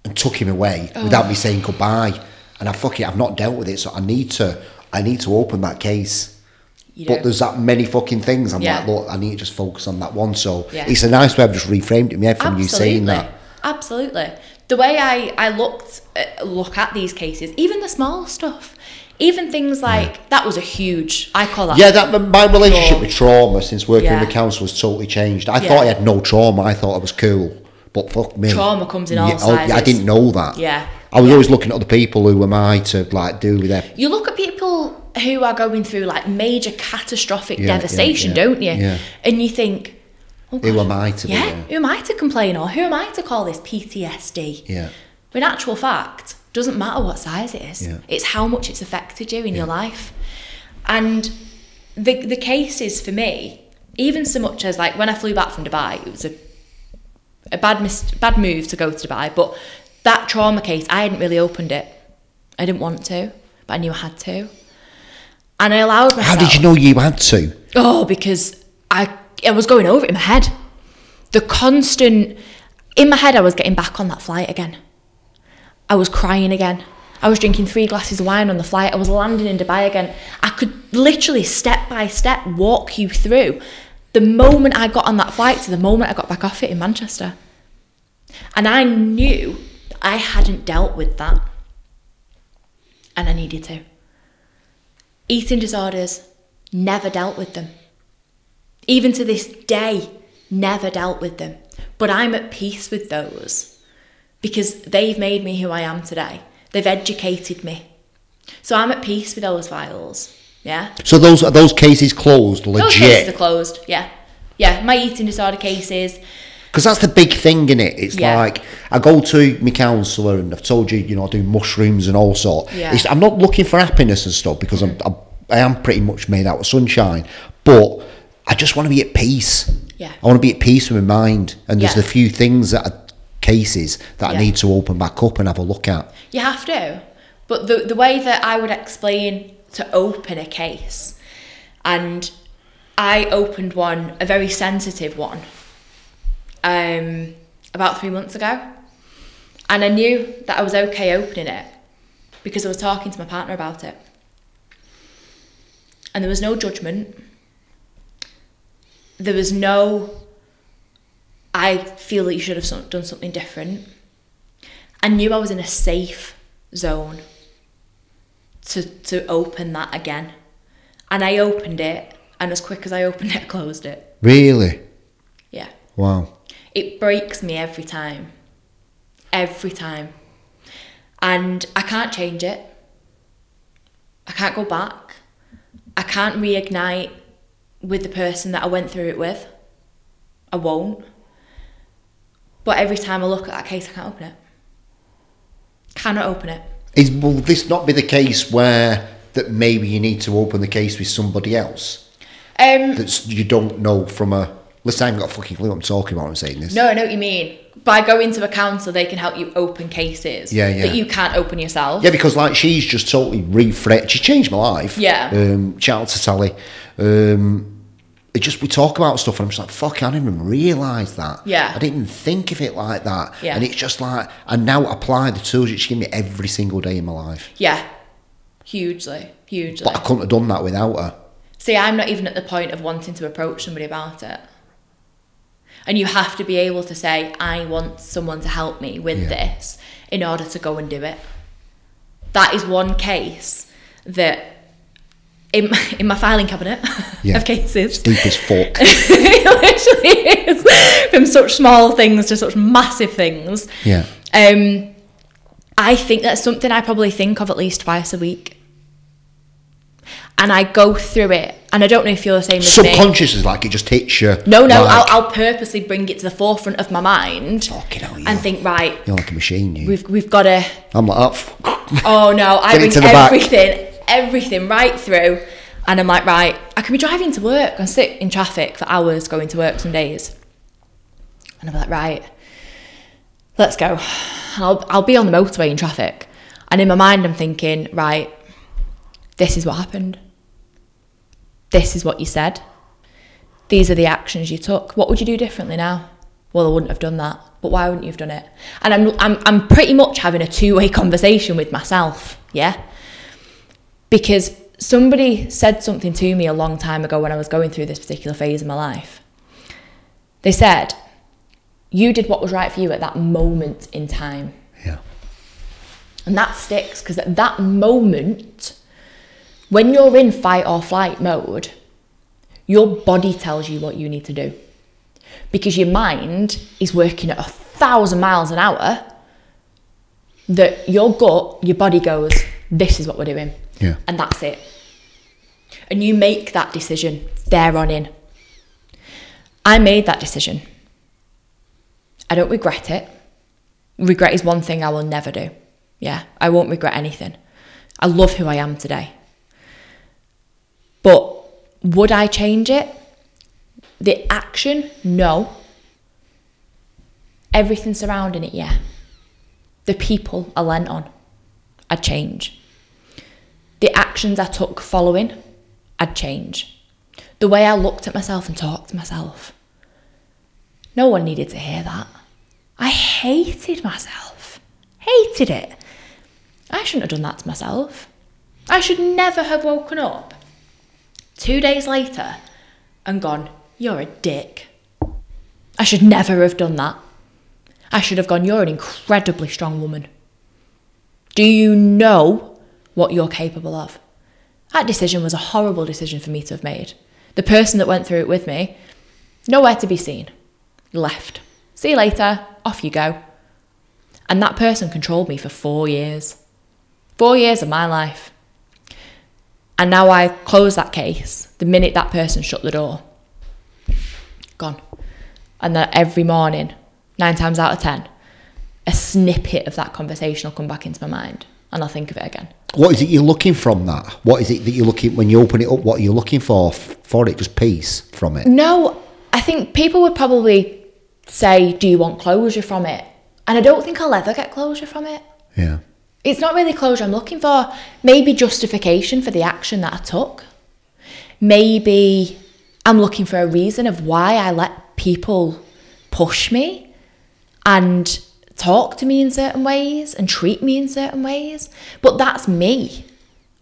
and took him away without me saying goodbye. And I fuck it, I've not dealt with it, so I need to, I need to open that case. you But know. there's that many fucking things. I'm Yeah. like, look, I need to just focus on that one. So Yeah. it's a nice way I've just reframed it head from you saying that. Absolutely. The way I, I looked uh, look at these cases, even the small stuff, even things like that was a huge. I call that. Yeah, that my relationship with trauma since working Yeah. in the council has totally changed. I Yeah. thought I had no trauma. I thought I was cool, but fuck me, Trauma comes in all yeah, oh, yeah, I didn't know that. Yeah. I was always looking at other people. Who am I to like do with them You look at people who are going through like major catastrophic Yeah, yeah, devastation, yeah, don't you? yeah. And you think, oh Who am I to Yeah, there? who am I to complain or who am I to call this PTSD? Yeah. In actual fact, doesn't matter what size it is. Yeah. It's how much it's affected you in your life. And the the cases for me, even so much as like when I flew back from Dubai, it was a a bad mis- bad move to go to Dubai, but that trauma case, I hadn't really opened it. I didn't want to, but I knew I had to. And I allowed myself How did you know you had to? Oh, because I I was going over it in my head. The constant in my head I was getting back on that flight again. I was crying again. I was drinking three glasses of wine on the flight. I was landing in Dubai again. I could literally step by step walk you through the moment I got on that flight to the moment I got back off it in Manchester. And I knew I hadn't dealt with that. And I needed to. Eating disorders, never dealt with them. Even to this day, never dealt with them. But I'm at peace with those because they've made me who I am today. They've educated me. So I'm at peace with those files. Yeah. So those are those cases closed, legit? Those cases are closed. Yeah. Yeah. My eating disorder cases. Because that's the big thing in it. It's Yeah. like I go to my counsellor and I've told you, you know, I do mushrooms and all sort. Yeah. It's, I'm not looking for happiness and stuff because I'm, mm-hmm. I'm I am pretty much made out of sunshine, but I just want to be at peace. Yeah. I want to be at peace with my mind, and there's Yeah. a few things that are cases that Yeah. I need to open back up and have a look at. You have to. But the, the way that I would explain to open a case, and I opened one, a very sensitive one, um, about three months ago. And I knew that I was okay opening it because I was talking to my partner about it. And there was no judgment. There was no, I feel that you should have done something different. I knew I was in a safe zone to to open that again. And I opened it and as quick as I opened it I closed it. Really? Yeah. Wow. It breaks me every time. Every time. And I can't change it. I can't go back. I can't reignite with the person that I went through it with. I won't. But every time I look at that case, I can't open it. Cannot open it. Is will this not be the case where that maybe you need to open the case with somebody else Um, that you don't know from a? Listen, I haven't got a fucking clue what I'm talking about. when I'm saying this. no, I know what you mean. By going to a counsellor, they can help you open cases Yeah, yeah. that you can't open yourself. Yeah, because like she's just totally refreshed. She changed my life. Yeah. Um, shout out to Sally. Um, it just we talk about stuff and I'm just like, fuck, I didn't even realise that. Yeah. I didn't even think of it like that. Yeah. And it's just like I now apply the tools that she gave me every single day in my life. Yeah. Hugely. Hugely. But I couldn't have done that without her. See, I'm not even at the point of wanting to approach somebody about it. And you have to be able to say, I want someone to help me with Yeah. this in order to go and do it. That is one case that in, in my filing cabinet Yeah. of cases, Deep as fuck. it literally is from such small things to such massive things. yeah. Um, I think that's something I probably think of at least twice a week. And I go through it, and I don't know if you're the same as me. Subconscious is like it just hits you. No, no, like, I'll, I'll purposely bring it to the forefront of my mind Fucking hell, and think, right, You're like a machine, you. we've we've got to. I'm like, oh, f- Oh no, I bring the back. Everything, right through, and I'm like, right, I can be driving to work and sit in traffic for hours going to work some days, and I'm like, right, let's go. I'll I'll be on the motorway in traffic, and in my mind I'm thinking, right, this is what happened. This is what you said. These are the actions you took. What would you do differently now? Well, I wouldn't have done that. But why wouldn't you have done it? And I'm, I'm, I'm pretty much having a two way conversation with myself, yeah? Because somebody said something to me a long time ago when I was going through this particular phase of my life. They said, You did what was right for you at that moment in time. yeah. And that sticks because at that moment, when you're in fight or flight mode, your body tells you what you need to do. Because your mind is working at a thousand miles an hour, that your gut, your body goes, This is what we're doing. Yeah. And that's it. And you make that decision there on in. I made that decision. I don't regret it. Regret is one thing I will never do. Yeah, I won't regret anything. I love who I am today. But would I change it? The action, no. Everything surrounding it, yeah. The people I lent on, I'd change. The actions I took following, I'd change. The way I looked at myself and talked to myself. No one needed to hear that. I hated myself. Hated it. I shouldn't have done that to myself. I should never have woken up two days later and gone, You're a dick. I should never have done that. I should have gone, You're an incredibly strong woman. Do you know what you're capable of? That decision was a horrible decision for me to have made. The person that went through it with me, nowhere to be seen, left. See you later, off you go. And that person controlled me for four years. Four years of my life. And now I close that case the minute that person shut the door. Gone. and that every morning, nine times out of ten, a snippet of that conversation will come back into my mind, and I'll think of it again. What is it you're looking from that? What is it that you're looking when you open it up? What are you looking for for it? Just peace from it. No, I think people would probably say, "Do you want closure from it?" And I don't think I'll ever get closure from it. Yeah. It's not really closure I'm looking for. Maybe justification for the action that I took. Maybe I'm looking for a reason of why I let people push me and talk to me in certain ways and treat me in certain ways. But that's me.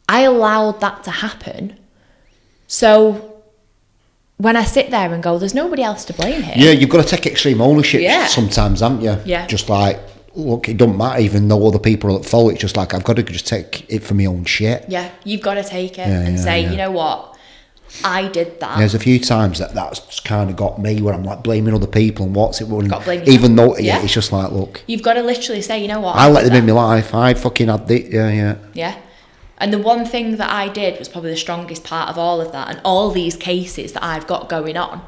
I allowed that to happen. So when I sit there and go, there's nobody else to blame here. Yeah, you've got to take extreme ownership Yeah. sometimes, haven't you? Yeah. Just like, look, it don't matter even though other people are at fault. It's just like, I've got to just take it for my own shit. Yeah, you've got to take it Yeah, and yeah, say, you know what? I did that. There's a few times that that's kind of got me where I'm like blaming other people and what's it. When, even though, yeah, Yeah. it's just like, look, You've got to literally say, you know what? I let did them in my life. I fucking had the, yeah, yeah. Yeah. And the one thing that I did was probably the strongest part of all of that and all these cases that I've got going on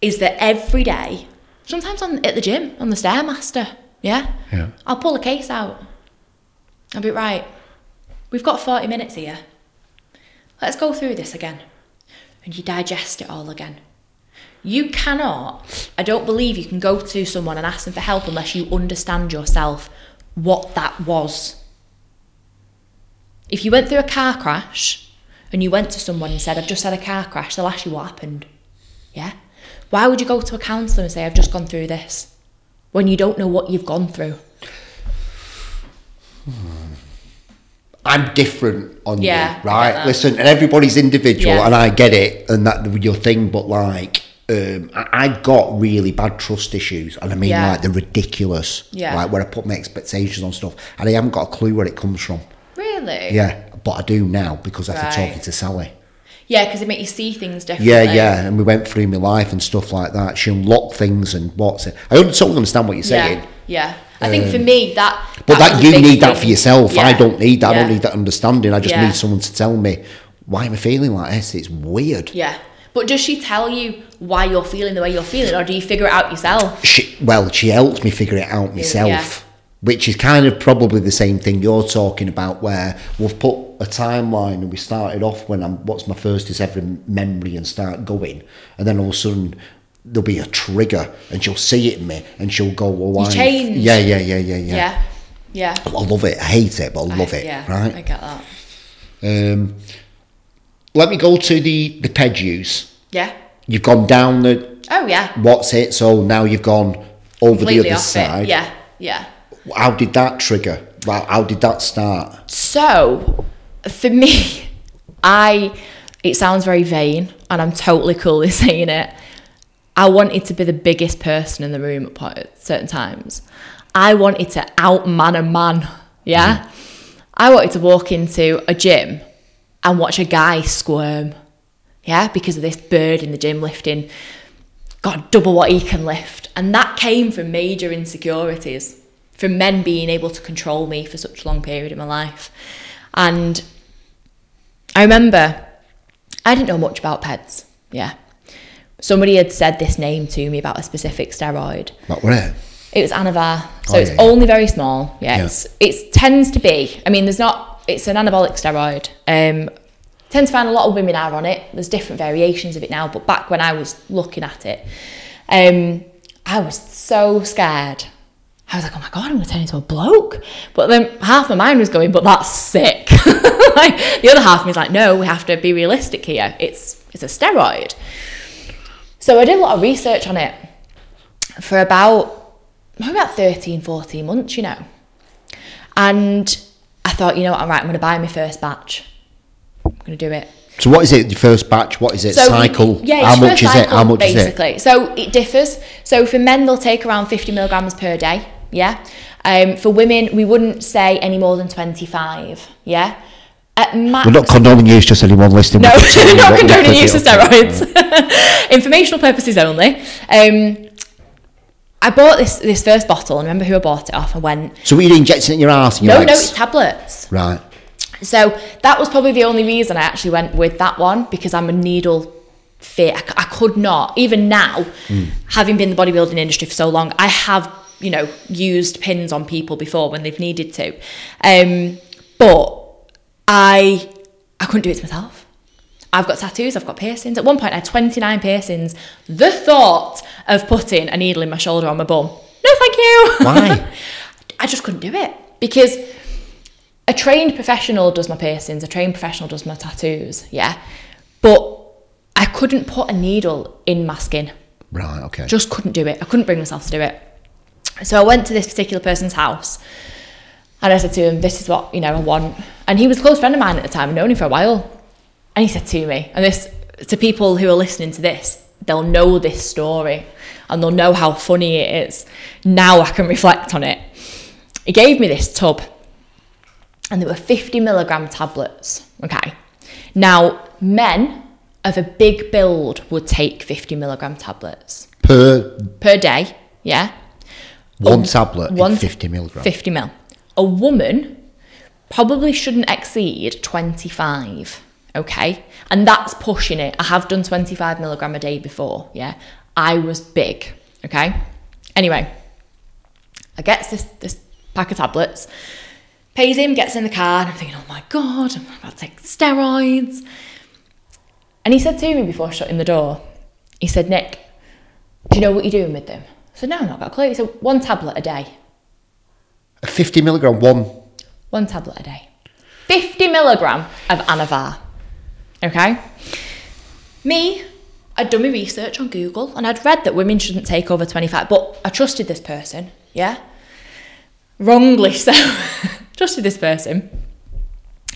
is that every day, sometimes on at the gym, on the Stairmaster, yeah? Yeah. I'll pull a case out. I'll be right. We've got 40 minutes here. Let's go through this again. And you digest it all again. You cannot, I don't believe you can go to someone and ask them for help unless you understand yourself what that was. If you went through a car crash and you went to someone and said, I've just had a car crash, they'll ask you what happened. Yeah? Why would you go to a counsellor and say, I've just gone through this when you don't know what you've gone through? Hmm. I'm different on Yeah, you, right? Listen, and everybody's individual, Yeah. and I get it, and that your thing. But like, um, I, I've got really bad trust issues, and I mean Yeah. like they're ridiculous. Yeah. Like where I put my expectations on stuff, and I haven't got a clue where it comes from. Really? Yeah, but I do now because after Right. talking to Sally. Yeah, because it makes you see things differently. Yeah, yeah, and we went through my life and stuff like that. She unlocked things and what's it? I don't totally understand what you're saying. Yeah, yeah. I think for um, me that. But that, a you need that for thing. yourself. I don't need that. I don't need that understanding. I just Yeah. need someone to tell me why am I feeling like this. It's weird. Yeah, but does she tell you why you're feeling the way you're feeling, or do you figure it out yourself? She, well, she helps me figure it out myself, which is kind of probably the same thing you're talking about, where we've put a timeline and we started off when I'm what's my first is ever memory and start going, and then all of a sudden there'll be a trigger and she'll see it in me and she'll go, "Well, why?" change. Yeah, yeah, yeah, yeah, yeah. Yeah, yeah. I love it. I hate it, but I love it. Yeah, right. I get that. Um, let me go to the the PEDs. Yeah. You've gone down the Oh yeah. what's it? So now you've gone over Completely the other side. it. Yeah, yeah. How did that trigger? How how did that start? So, for me, I it sounds very vain, and I'm totally cool with saying it. I wanted to be the biggest person in the room at certain times. I wanted to outman a man. Yeah, mm-hmm. I wanted to walk into a gym and watch a guy squirm. Yeah, because of this bird in the gym lifting, God, double what he can lift, and that came from major insecurities, from men being able to control me for such a long period in my life, and I remember I didn't know much about PEDs. Yeah. Somebody had said this name to me about a specific steroid. What were it? It was Anavar. So Oh, it's yeah, yeah. only very small. Yeah. Yeah. It's, it tends to be, I mean, there's not, it's an anabolic steroid. Um, tend to find a lot of women are on it. There's different variations of it now, but back when I was looking at it, um, I was so scared. I was like, oh my God, I'm going to turn into a bloke. But then half my mind was going, but that's sick. like, the other half of me was like, no, we have to be realistic here. It's, it's a steroid. So I did a lot of research on it for about, maybe about 13, 14 months, you know. And I thought, you know what, all right, I'm going to buy my first batch. I'm going to do it. So what is it? The first batch? What is it? So cycle? Yeah, How much for is it? How cycle, much is it? basically. So it differs. So for men, they'll take around 50 milligrams per day. Yeah. Um, for women, we wouldn't say any more than 25. Yeah. At max. We're not condoning use, just anyone listening. No, we can tell you not condoning use of steroids. Informational purposes only. Um, I bought this this first bottle and remember who I bought it off. I went, So were you injecting it in your arse and your no, no, it's tablets. Right. So that was probably the only reason I actually went with that one because I'm a needle fit. I, I could not. Even now, having been in the bodybuilding industry for so long, I have, you know, used pins on people before when they've needed to. Um, but I I couldn't do it to myself. I've got tattoos, I've got piercings. At one point, I had 29 piercings. The thought of putting a needle in my shoulder on my bum, no, thank you. Why? I just couldn't do it because a trained professional does my piercings, a trained professional does my tattoos, yeah. But I couldn't put a needle in my skin. Right, okay. Just couldn't do it. I couldn't bring myself to do it. So I went to this particular person's house and I said to him, This is what, you know, I want. And he was a close friend of mine at the time, I'd known him for a while. And he said to me, and this to people who are listening to this, they'll know this story and they'll know how funny it is. Now I can reflect on it. He gave me this tub and there were 50 milligram tablets. Okay. Now, men of a big build would take 50 milligram tablets per per day. Yeah. one um, tablet one- in 50 milligrams. 50 mil. A woman probably shouldn't exceed 25. Okay. And that's pushing it. I have done 25 milligram a day before. Yeah. I was big. Okay. Anyway, I get this, this pack of tablets, pays him, gets in the car, and I'm thinking, oh my God, I'm about to take steroids. And he said to me before shutting the door, he said, Nick, do you know what you're doing with them? I said, no, I've not got a clue. He said, one tablet a day. A 50 milligram one. One tablet a day. 50 milligram of Anavar. Okay? Me, I'd done my research on Google and I'd read that women shouldn't take over 25, but I trusted this person, yeah? Wrongly so. trusted this person.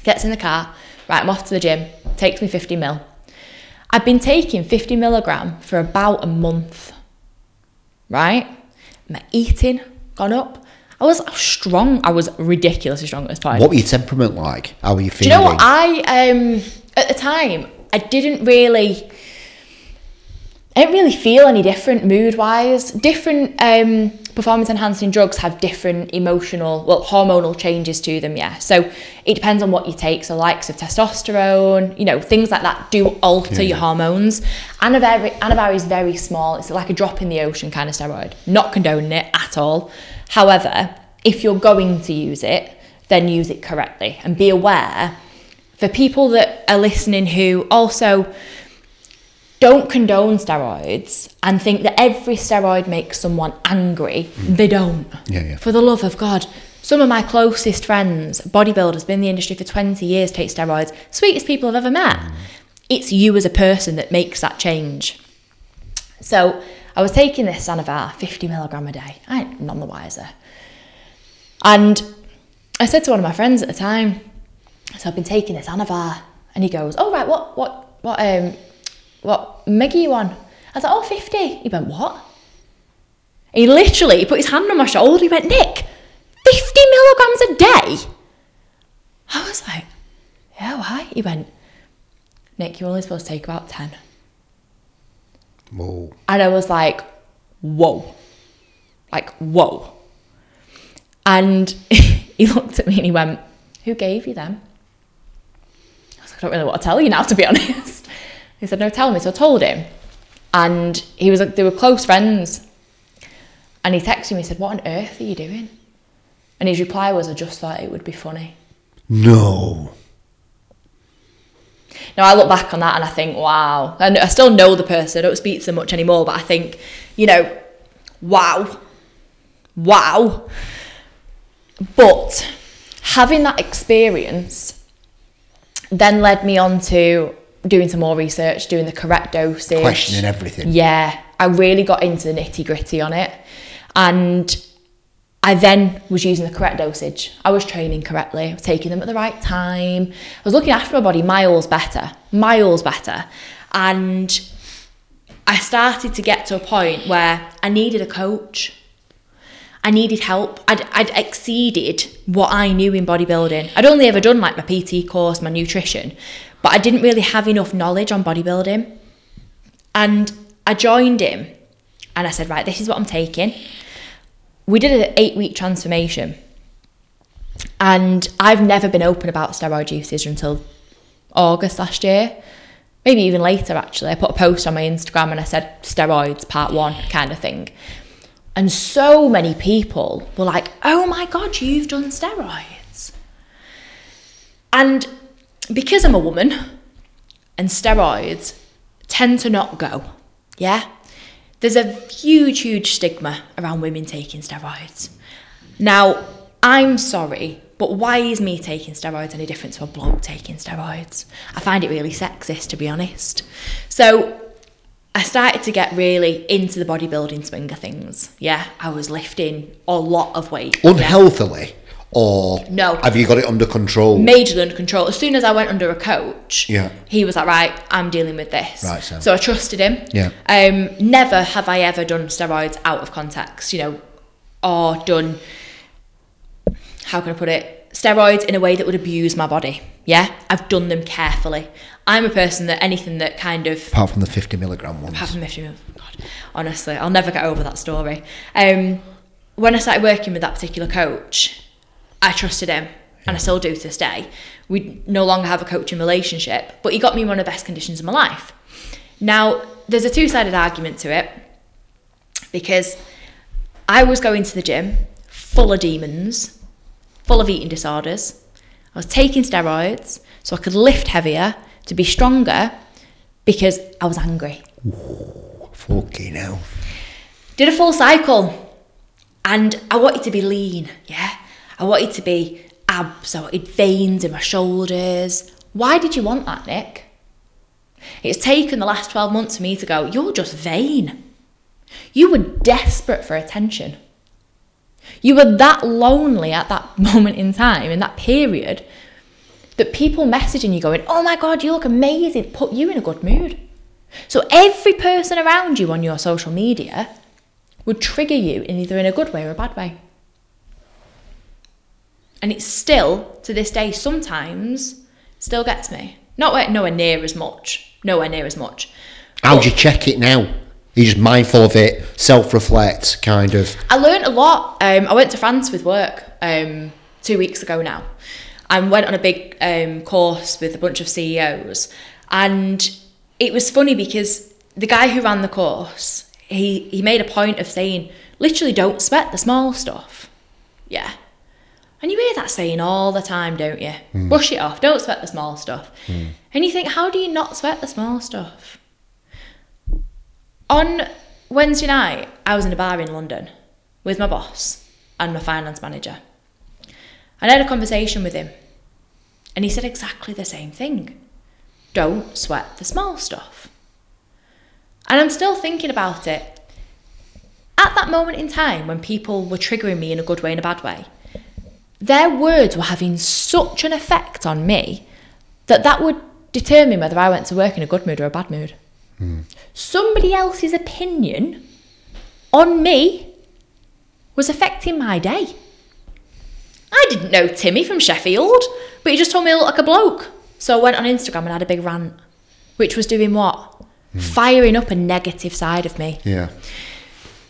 Gets in the car, right, I'm off to the gym, takes me 50 mil. I've been taking 50 milligram for about a month, right? My eating gone up. I was strong. I was ridiculously strong at this point. What were your temperament like? How were you feeling? Do you know what? I um at the time I didn't really I didn't really feel any different mood wise. Different um performance enhancing drugs have different emotional well hormonal changes to them, yeah. So it depends on what you take. So likes of testosterone, you know, things like that do alter your hormones. Anavar Anavar is very small. It's like a drop in the ocean kind of steroid. Not condoning it at all. However, if you're going to use it, then use it correctly and be aware for people that are listening who also don't condone steroids and think that every steroid makes someone angry, mm. they don't. Yeah, yeah. For the love of God. Some of my closest friends, bodybuilders, been in the industry for 20 years, take steroids, sweetest people I've ever met. Mm. It's you as a person that makes that change. So I was taking this Anavar, 50 milligram a day. I ain't none the wiser. And I said to one of my friends at the time, so I've been taking this Anavar, and he goes, "Oh right, what what what um what Meg are you on?" I was like, "Oh, 50. He went, "What?" He literally put his hand on my shoulder. He went, "Nick, 50 milligrams a day." I was like, "Yeah, why?" He went, "Nick, you're only supposed to take about 10." Whoa. And I was like, whoa. Like, whoa. And he looked at me and he went, Who gave you them? I was like, I don't really want to tell you now, to be honest. He said, No, tell me. So I told him. And he was like, they were close friends. And he texted me, he said, What on earth are you doing? And his reply was, I just thought it would be funny. No. Now I look back on that and I think, wow. And I still know the person. I don't speak to them much anymore, but I think, you know, wow, wow. But having that experience then led me on to doing some more research, doing the correct dosage, Questioning everything. yeah, I really got into the nitty gritty on it. And I then was using the correct dosage. I was training correctly. I was taking them at the right time. I was looking after my body miles better, miles better. And I started to get to a point where I needed a coach. I needed help. I'd, I'd exceeded what I knew in bodybuilding. I'd only ever done like my PT course, my nutrition, but I didn't really have enough knowledge on bodybuilding. And I joined him and I said, right, this is what I'm taking. We did an eight week transformation. And I've never been open about steroid usage until August last year. maybe even later actually. I put a post on my Instagram and I said steroids part one kind of thing. And so many people were like, oh my God, you've done steroids. And because I'm a woman and steroids tend to not go, yeah, there's a huge, huge stigma around women taking steroids. Now, I'm sorry, but why is me taking steroids any different to a bloke taking steroids? I find it really sexist, to be honest. So, I started to get really into the bodybuilding swing of things. Yeah, I was lifting a lot of weight. yeah. Or No. have you got it under control? majorly under control. As soon as I went under a coach, Yeah. he was like, right, I'm dealing with this. Right, so- I trusted him. Yeah. Um, never have I ever done steroids out of context, you know, or done, how can I put it, steroids in a way that would abuse my body. Yeah, I've done them carefully. I'm a person that anything that kind of Apart from the 50 milligram ones. apart from if you God, honestly, I'll never get over that story. Um, when I started working with that particular coach, I trusted him, and I still do to this day. We no longer have a coaching relationship, but he got me one of the best conditions of my life. Now, there's a two-sided argument to it because I was going to the gym full of demons, full of eating disorders. I was taking steroids so I could lift heavier to be stronger because I was angry. Fucking hell. Did a full cycle and I wanted to be lean, yeah. I wanted to be abs, I wanted veins in my shoulders. Why did you want that, Nick? It's taken the last 12 months for me to go, you're just vain. You were desperate for attention. You were that lonely at that moment in time, in that period, that people messaging you going, oh my God, you look amazing, put you in a good mood. So every person around you on your social media would trigger you in either in a good way or a bad way. And it still, to this day, sometimes still gets me. Not where- nowhere near as much. Nowhere near as much. How do you check it now? You're just mindful of it, self reflect, kind of. I learned a lot. Um, I went to France with work um, two weeks ago now, and went on a big um, course with a bunch of CEOs. And it was funny because the guy who ran the course, he he made a point of saying, literally, don't sweat the small stuff. Yeah. And you hear that saying all the time, don't you? Hmm. Brush it off. Don't sweat the small stuff. Hmm. And you think, how do you not sweat the small stuff? On Wednesday night, I was in a bar in London with my boss and my finance manager. And I had a conversation with him, and he said exactly the same thing don't sweat the small stuff. And I'm still thinking about it. At that moment in time, when people were triggering me in a good way and a bad way, their words were having such an effect on me that that would determine whether I went to work in a good mood or a bad mood. Hmm. Somebody else's opinion on me was affecting my day. I didn't know Timmy from Sheffield, but he just told me I look like a bloke. So I went on Instagram and had a big rant, which was doing what? Hmm. Firing up a negative side of me. Yeah.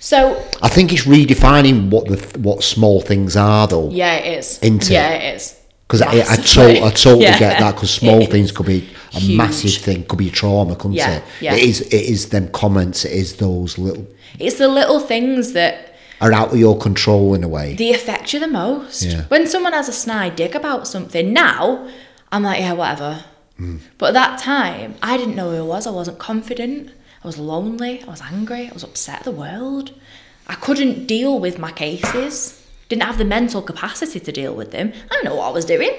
So I think it's redefining what the what small things are, though. yeah, it is. Into yeah, it. is. Because I, I, Massively. to- I totally Yeah, get that. Because small it things could be a huge. massive thing. Could be trauma, couldn't Yeah, it? yeah. It is. It is them comments. It is those little It's the little things that are out of your control in a way. they affect you the most. Yeah. When someone has a snide dig about something, now I'm like, yeah, whatever. Hmm. But at that time, I didn't know who I was. I wasn't confident. I was lonely. I was angry. I was upset at the world. I couldn't deal with my cases. Didn't have the mental capacity to deal with them. I don't know what I was doing.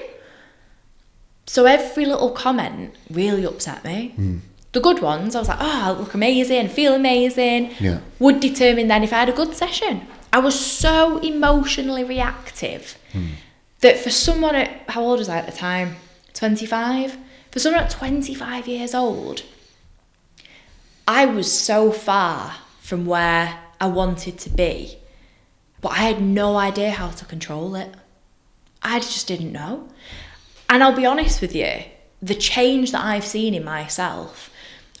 So every little comment really upset me. Hmm. The good ones, I was like, oh, I look amazing, feel amazing. Yeah. Would determine then if I had a good session. I was so emotionally reactive hmm. that for someone at, how old was I at the time? 25? For someone at 25 years old, I was so far from where I wanted to be, but I had no idea how to control it. I just didn't know. And I'll be honest with you, the change that I've seen in myself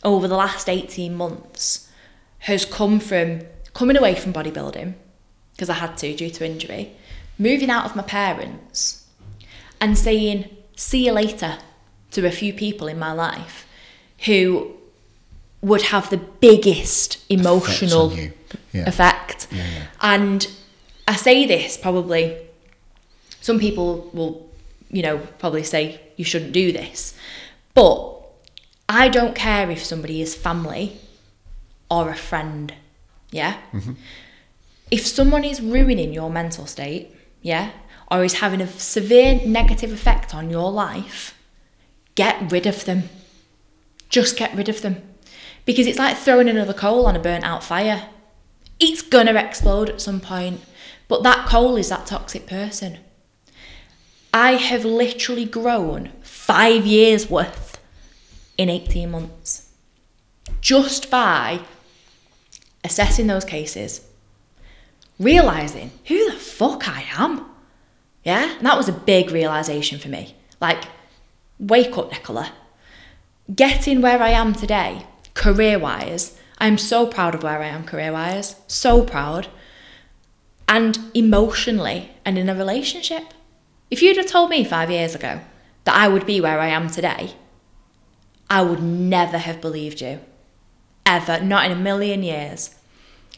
over the last 18 months has come from coming away from bodybuilding, because I had to due to injury, moving out of my parents, and saying, see you later to a few people in my life who would have the biggest emotional. Yeah. effect. Yeah, yeah. And I say this probably, some people will, you know, probably say you shouldn't do this. But I don't care if somebody is family or a friend. Yeah? If someone is ruining your mental state, yeah, or is having a severe negative effect on your life, get rid of them. Just get rid of them. Because it's like throwing another coal on a burnt out fire. It's gonna explode at some point, but that coal is that toxic person. I have literally grown five years worth in 18 months just by assessing those cases, realizing who the fuck I am. Yeah, and that was a big realization for me. Like, wake up, Nicola. Getting where I am today, career wise, I'm so proud of where I am career wise, so proud. And emotionally, and in a relationship. If you'd have told me five years ago that I would be where I am today, I would never have believed you. Ever. Not in a million years.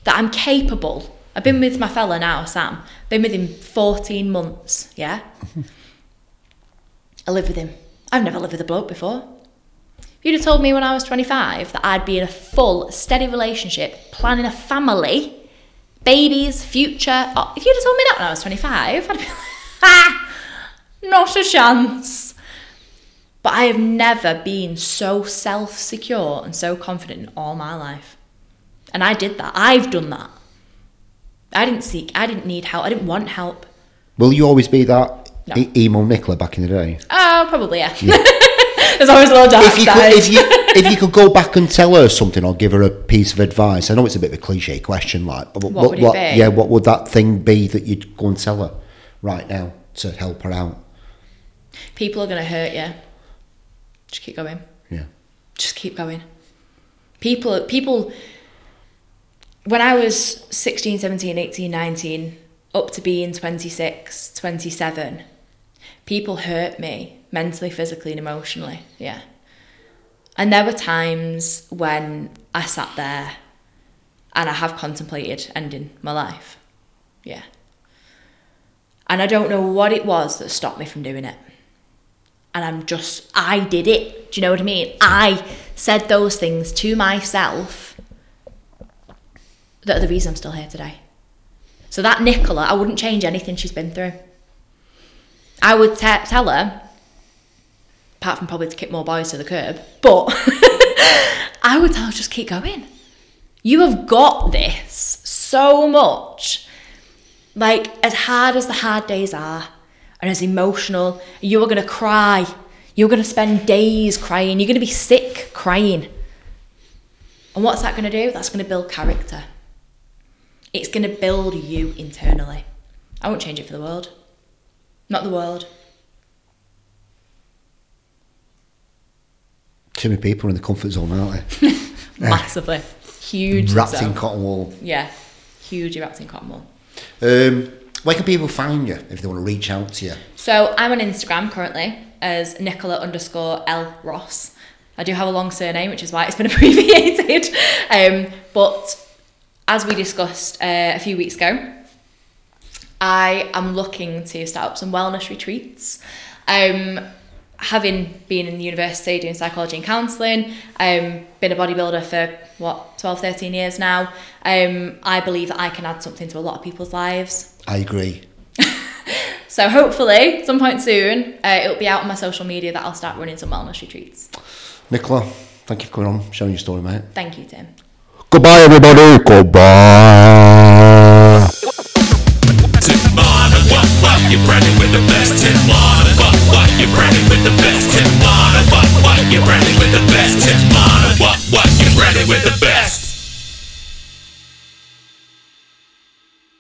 That I'm capable. I've been with my fella now, Sam. Been with him 14 months, yeah? I live with him. I've never lived with a bloke before. If you'd have told me when I was 25 that I'd be in a full, steady relationship, planning a family, babies, future. Oh, if you'd have told me that when I was 25, I'd be like, ha! Not a chance. But I have never been so self secure and so confident in all my life. And I did that. I've done that. I didn't seek, I didn't need help, I didn't want help. Will you always be that No. e- emo Nicola back in the day? Oh, probably, yeah. There's always a if you could, if you if you could go back and tell her something or give her a piece of advice, I know it's a bit of a cliche question, like, but What would it be? yeah, what would that thing be that you'd go and tell her right now to help her out? People are going to hurt you. Just keep going. Yeah, just keep going. People, people, when I was 16, 17, 18, 19, up to being 26, 27, people hurt me mentally, physically, and emotionally. Yeah. And there were times when I sat there and I have contemplated ending my life. Yeah. And I don't know what it was that stopped me from doing it and I'm just, I did it. Do you know what I mean? I said those things to myself that are the reason I'm still here today. So that Nicola, I wouldn't change anything she's been through. I would te- tell her, apart from probably to kick more boys to the curb, but I would tell her just keep going. You have got this so much. Like, as hard as the hard days are, and as emotional, you are going to cry. You're going to spend days crying. You're going to be sick crying. And what's that going to do? That's going to build character. It's going to build you internally. I won't change it for the world. Not the world. too many people are in the comfort zone, aren't they? Massively. Huge. Wrapped so. in cotton wool. Yeah. Huge wrapped in cotton wool. Um, where can people find you if they want to reach out to you? So I'm on Instagram currently as Nicola underscore L Ross. I do have a long surname, which is why it's been abbreviated. Um, but as we discussed uh, a few weeks ago, I am looking to start up some wellness retreats. Um, having been in the university doing psychology and counselling, um, been a bodybuilder for what 12, 13 years now, um, I believe that I can add something to a lot of people's lives. I agree. So hopefully, some point soon, uh, it'll be out on my social media that I'll start running some wellness retreats. Nicola, thank you for coming on, sharing your story, mate. Thank you, Tim. Goodbye, everybody. Goodbye. Tip in what, what, you're branded with the best Tip Mana, what, what, you're branded with the best Tip Mana, what, what, you're branded with the best Tip Mana, what, what, you're branded with the best.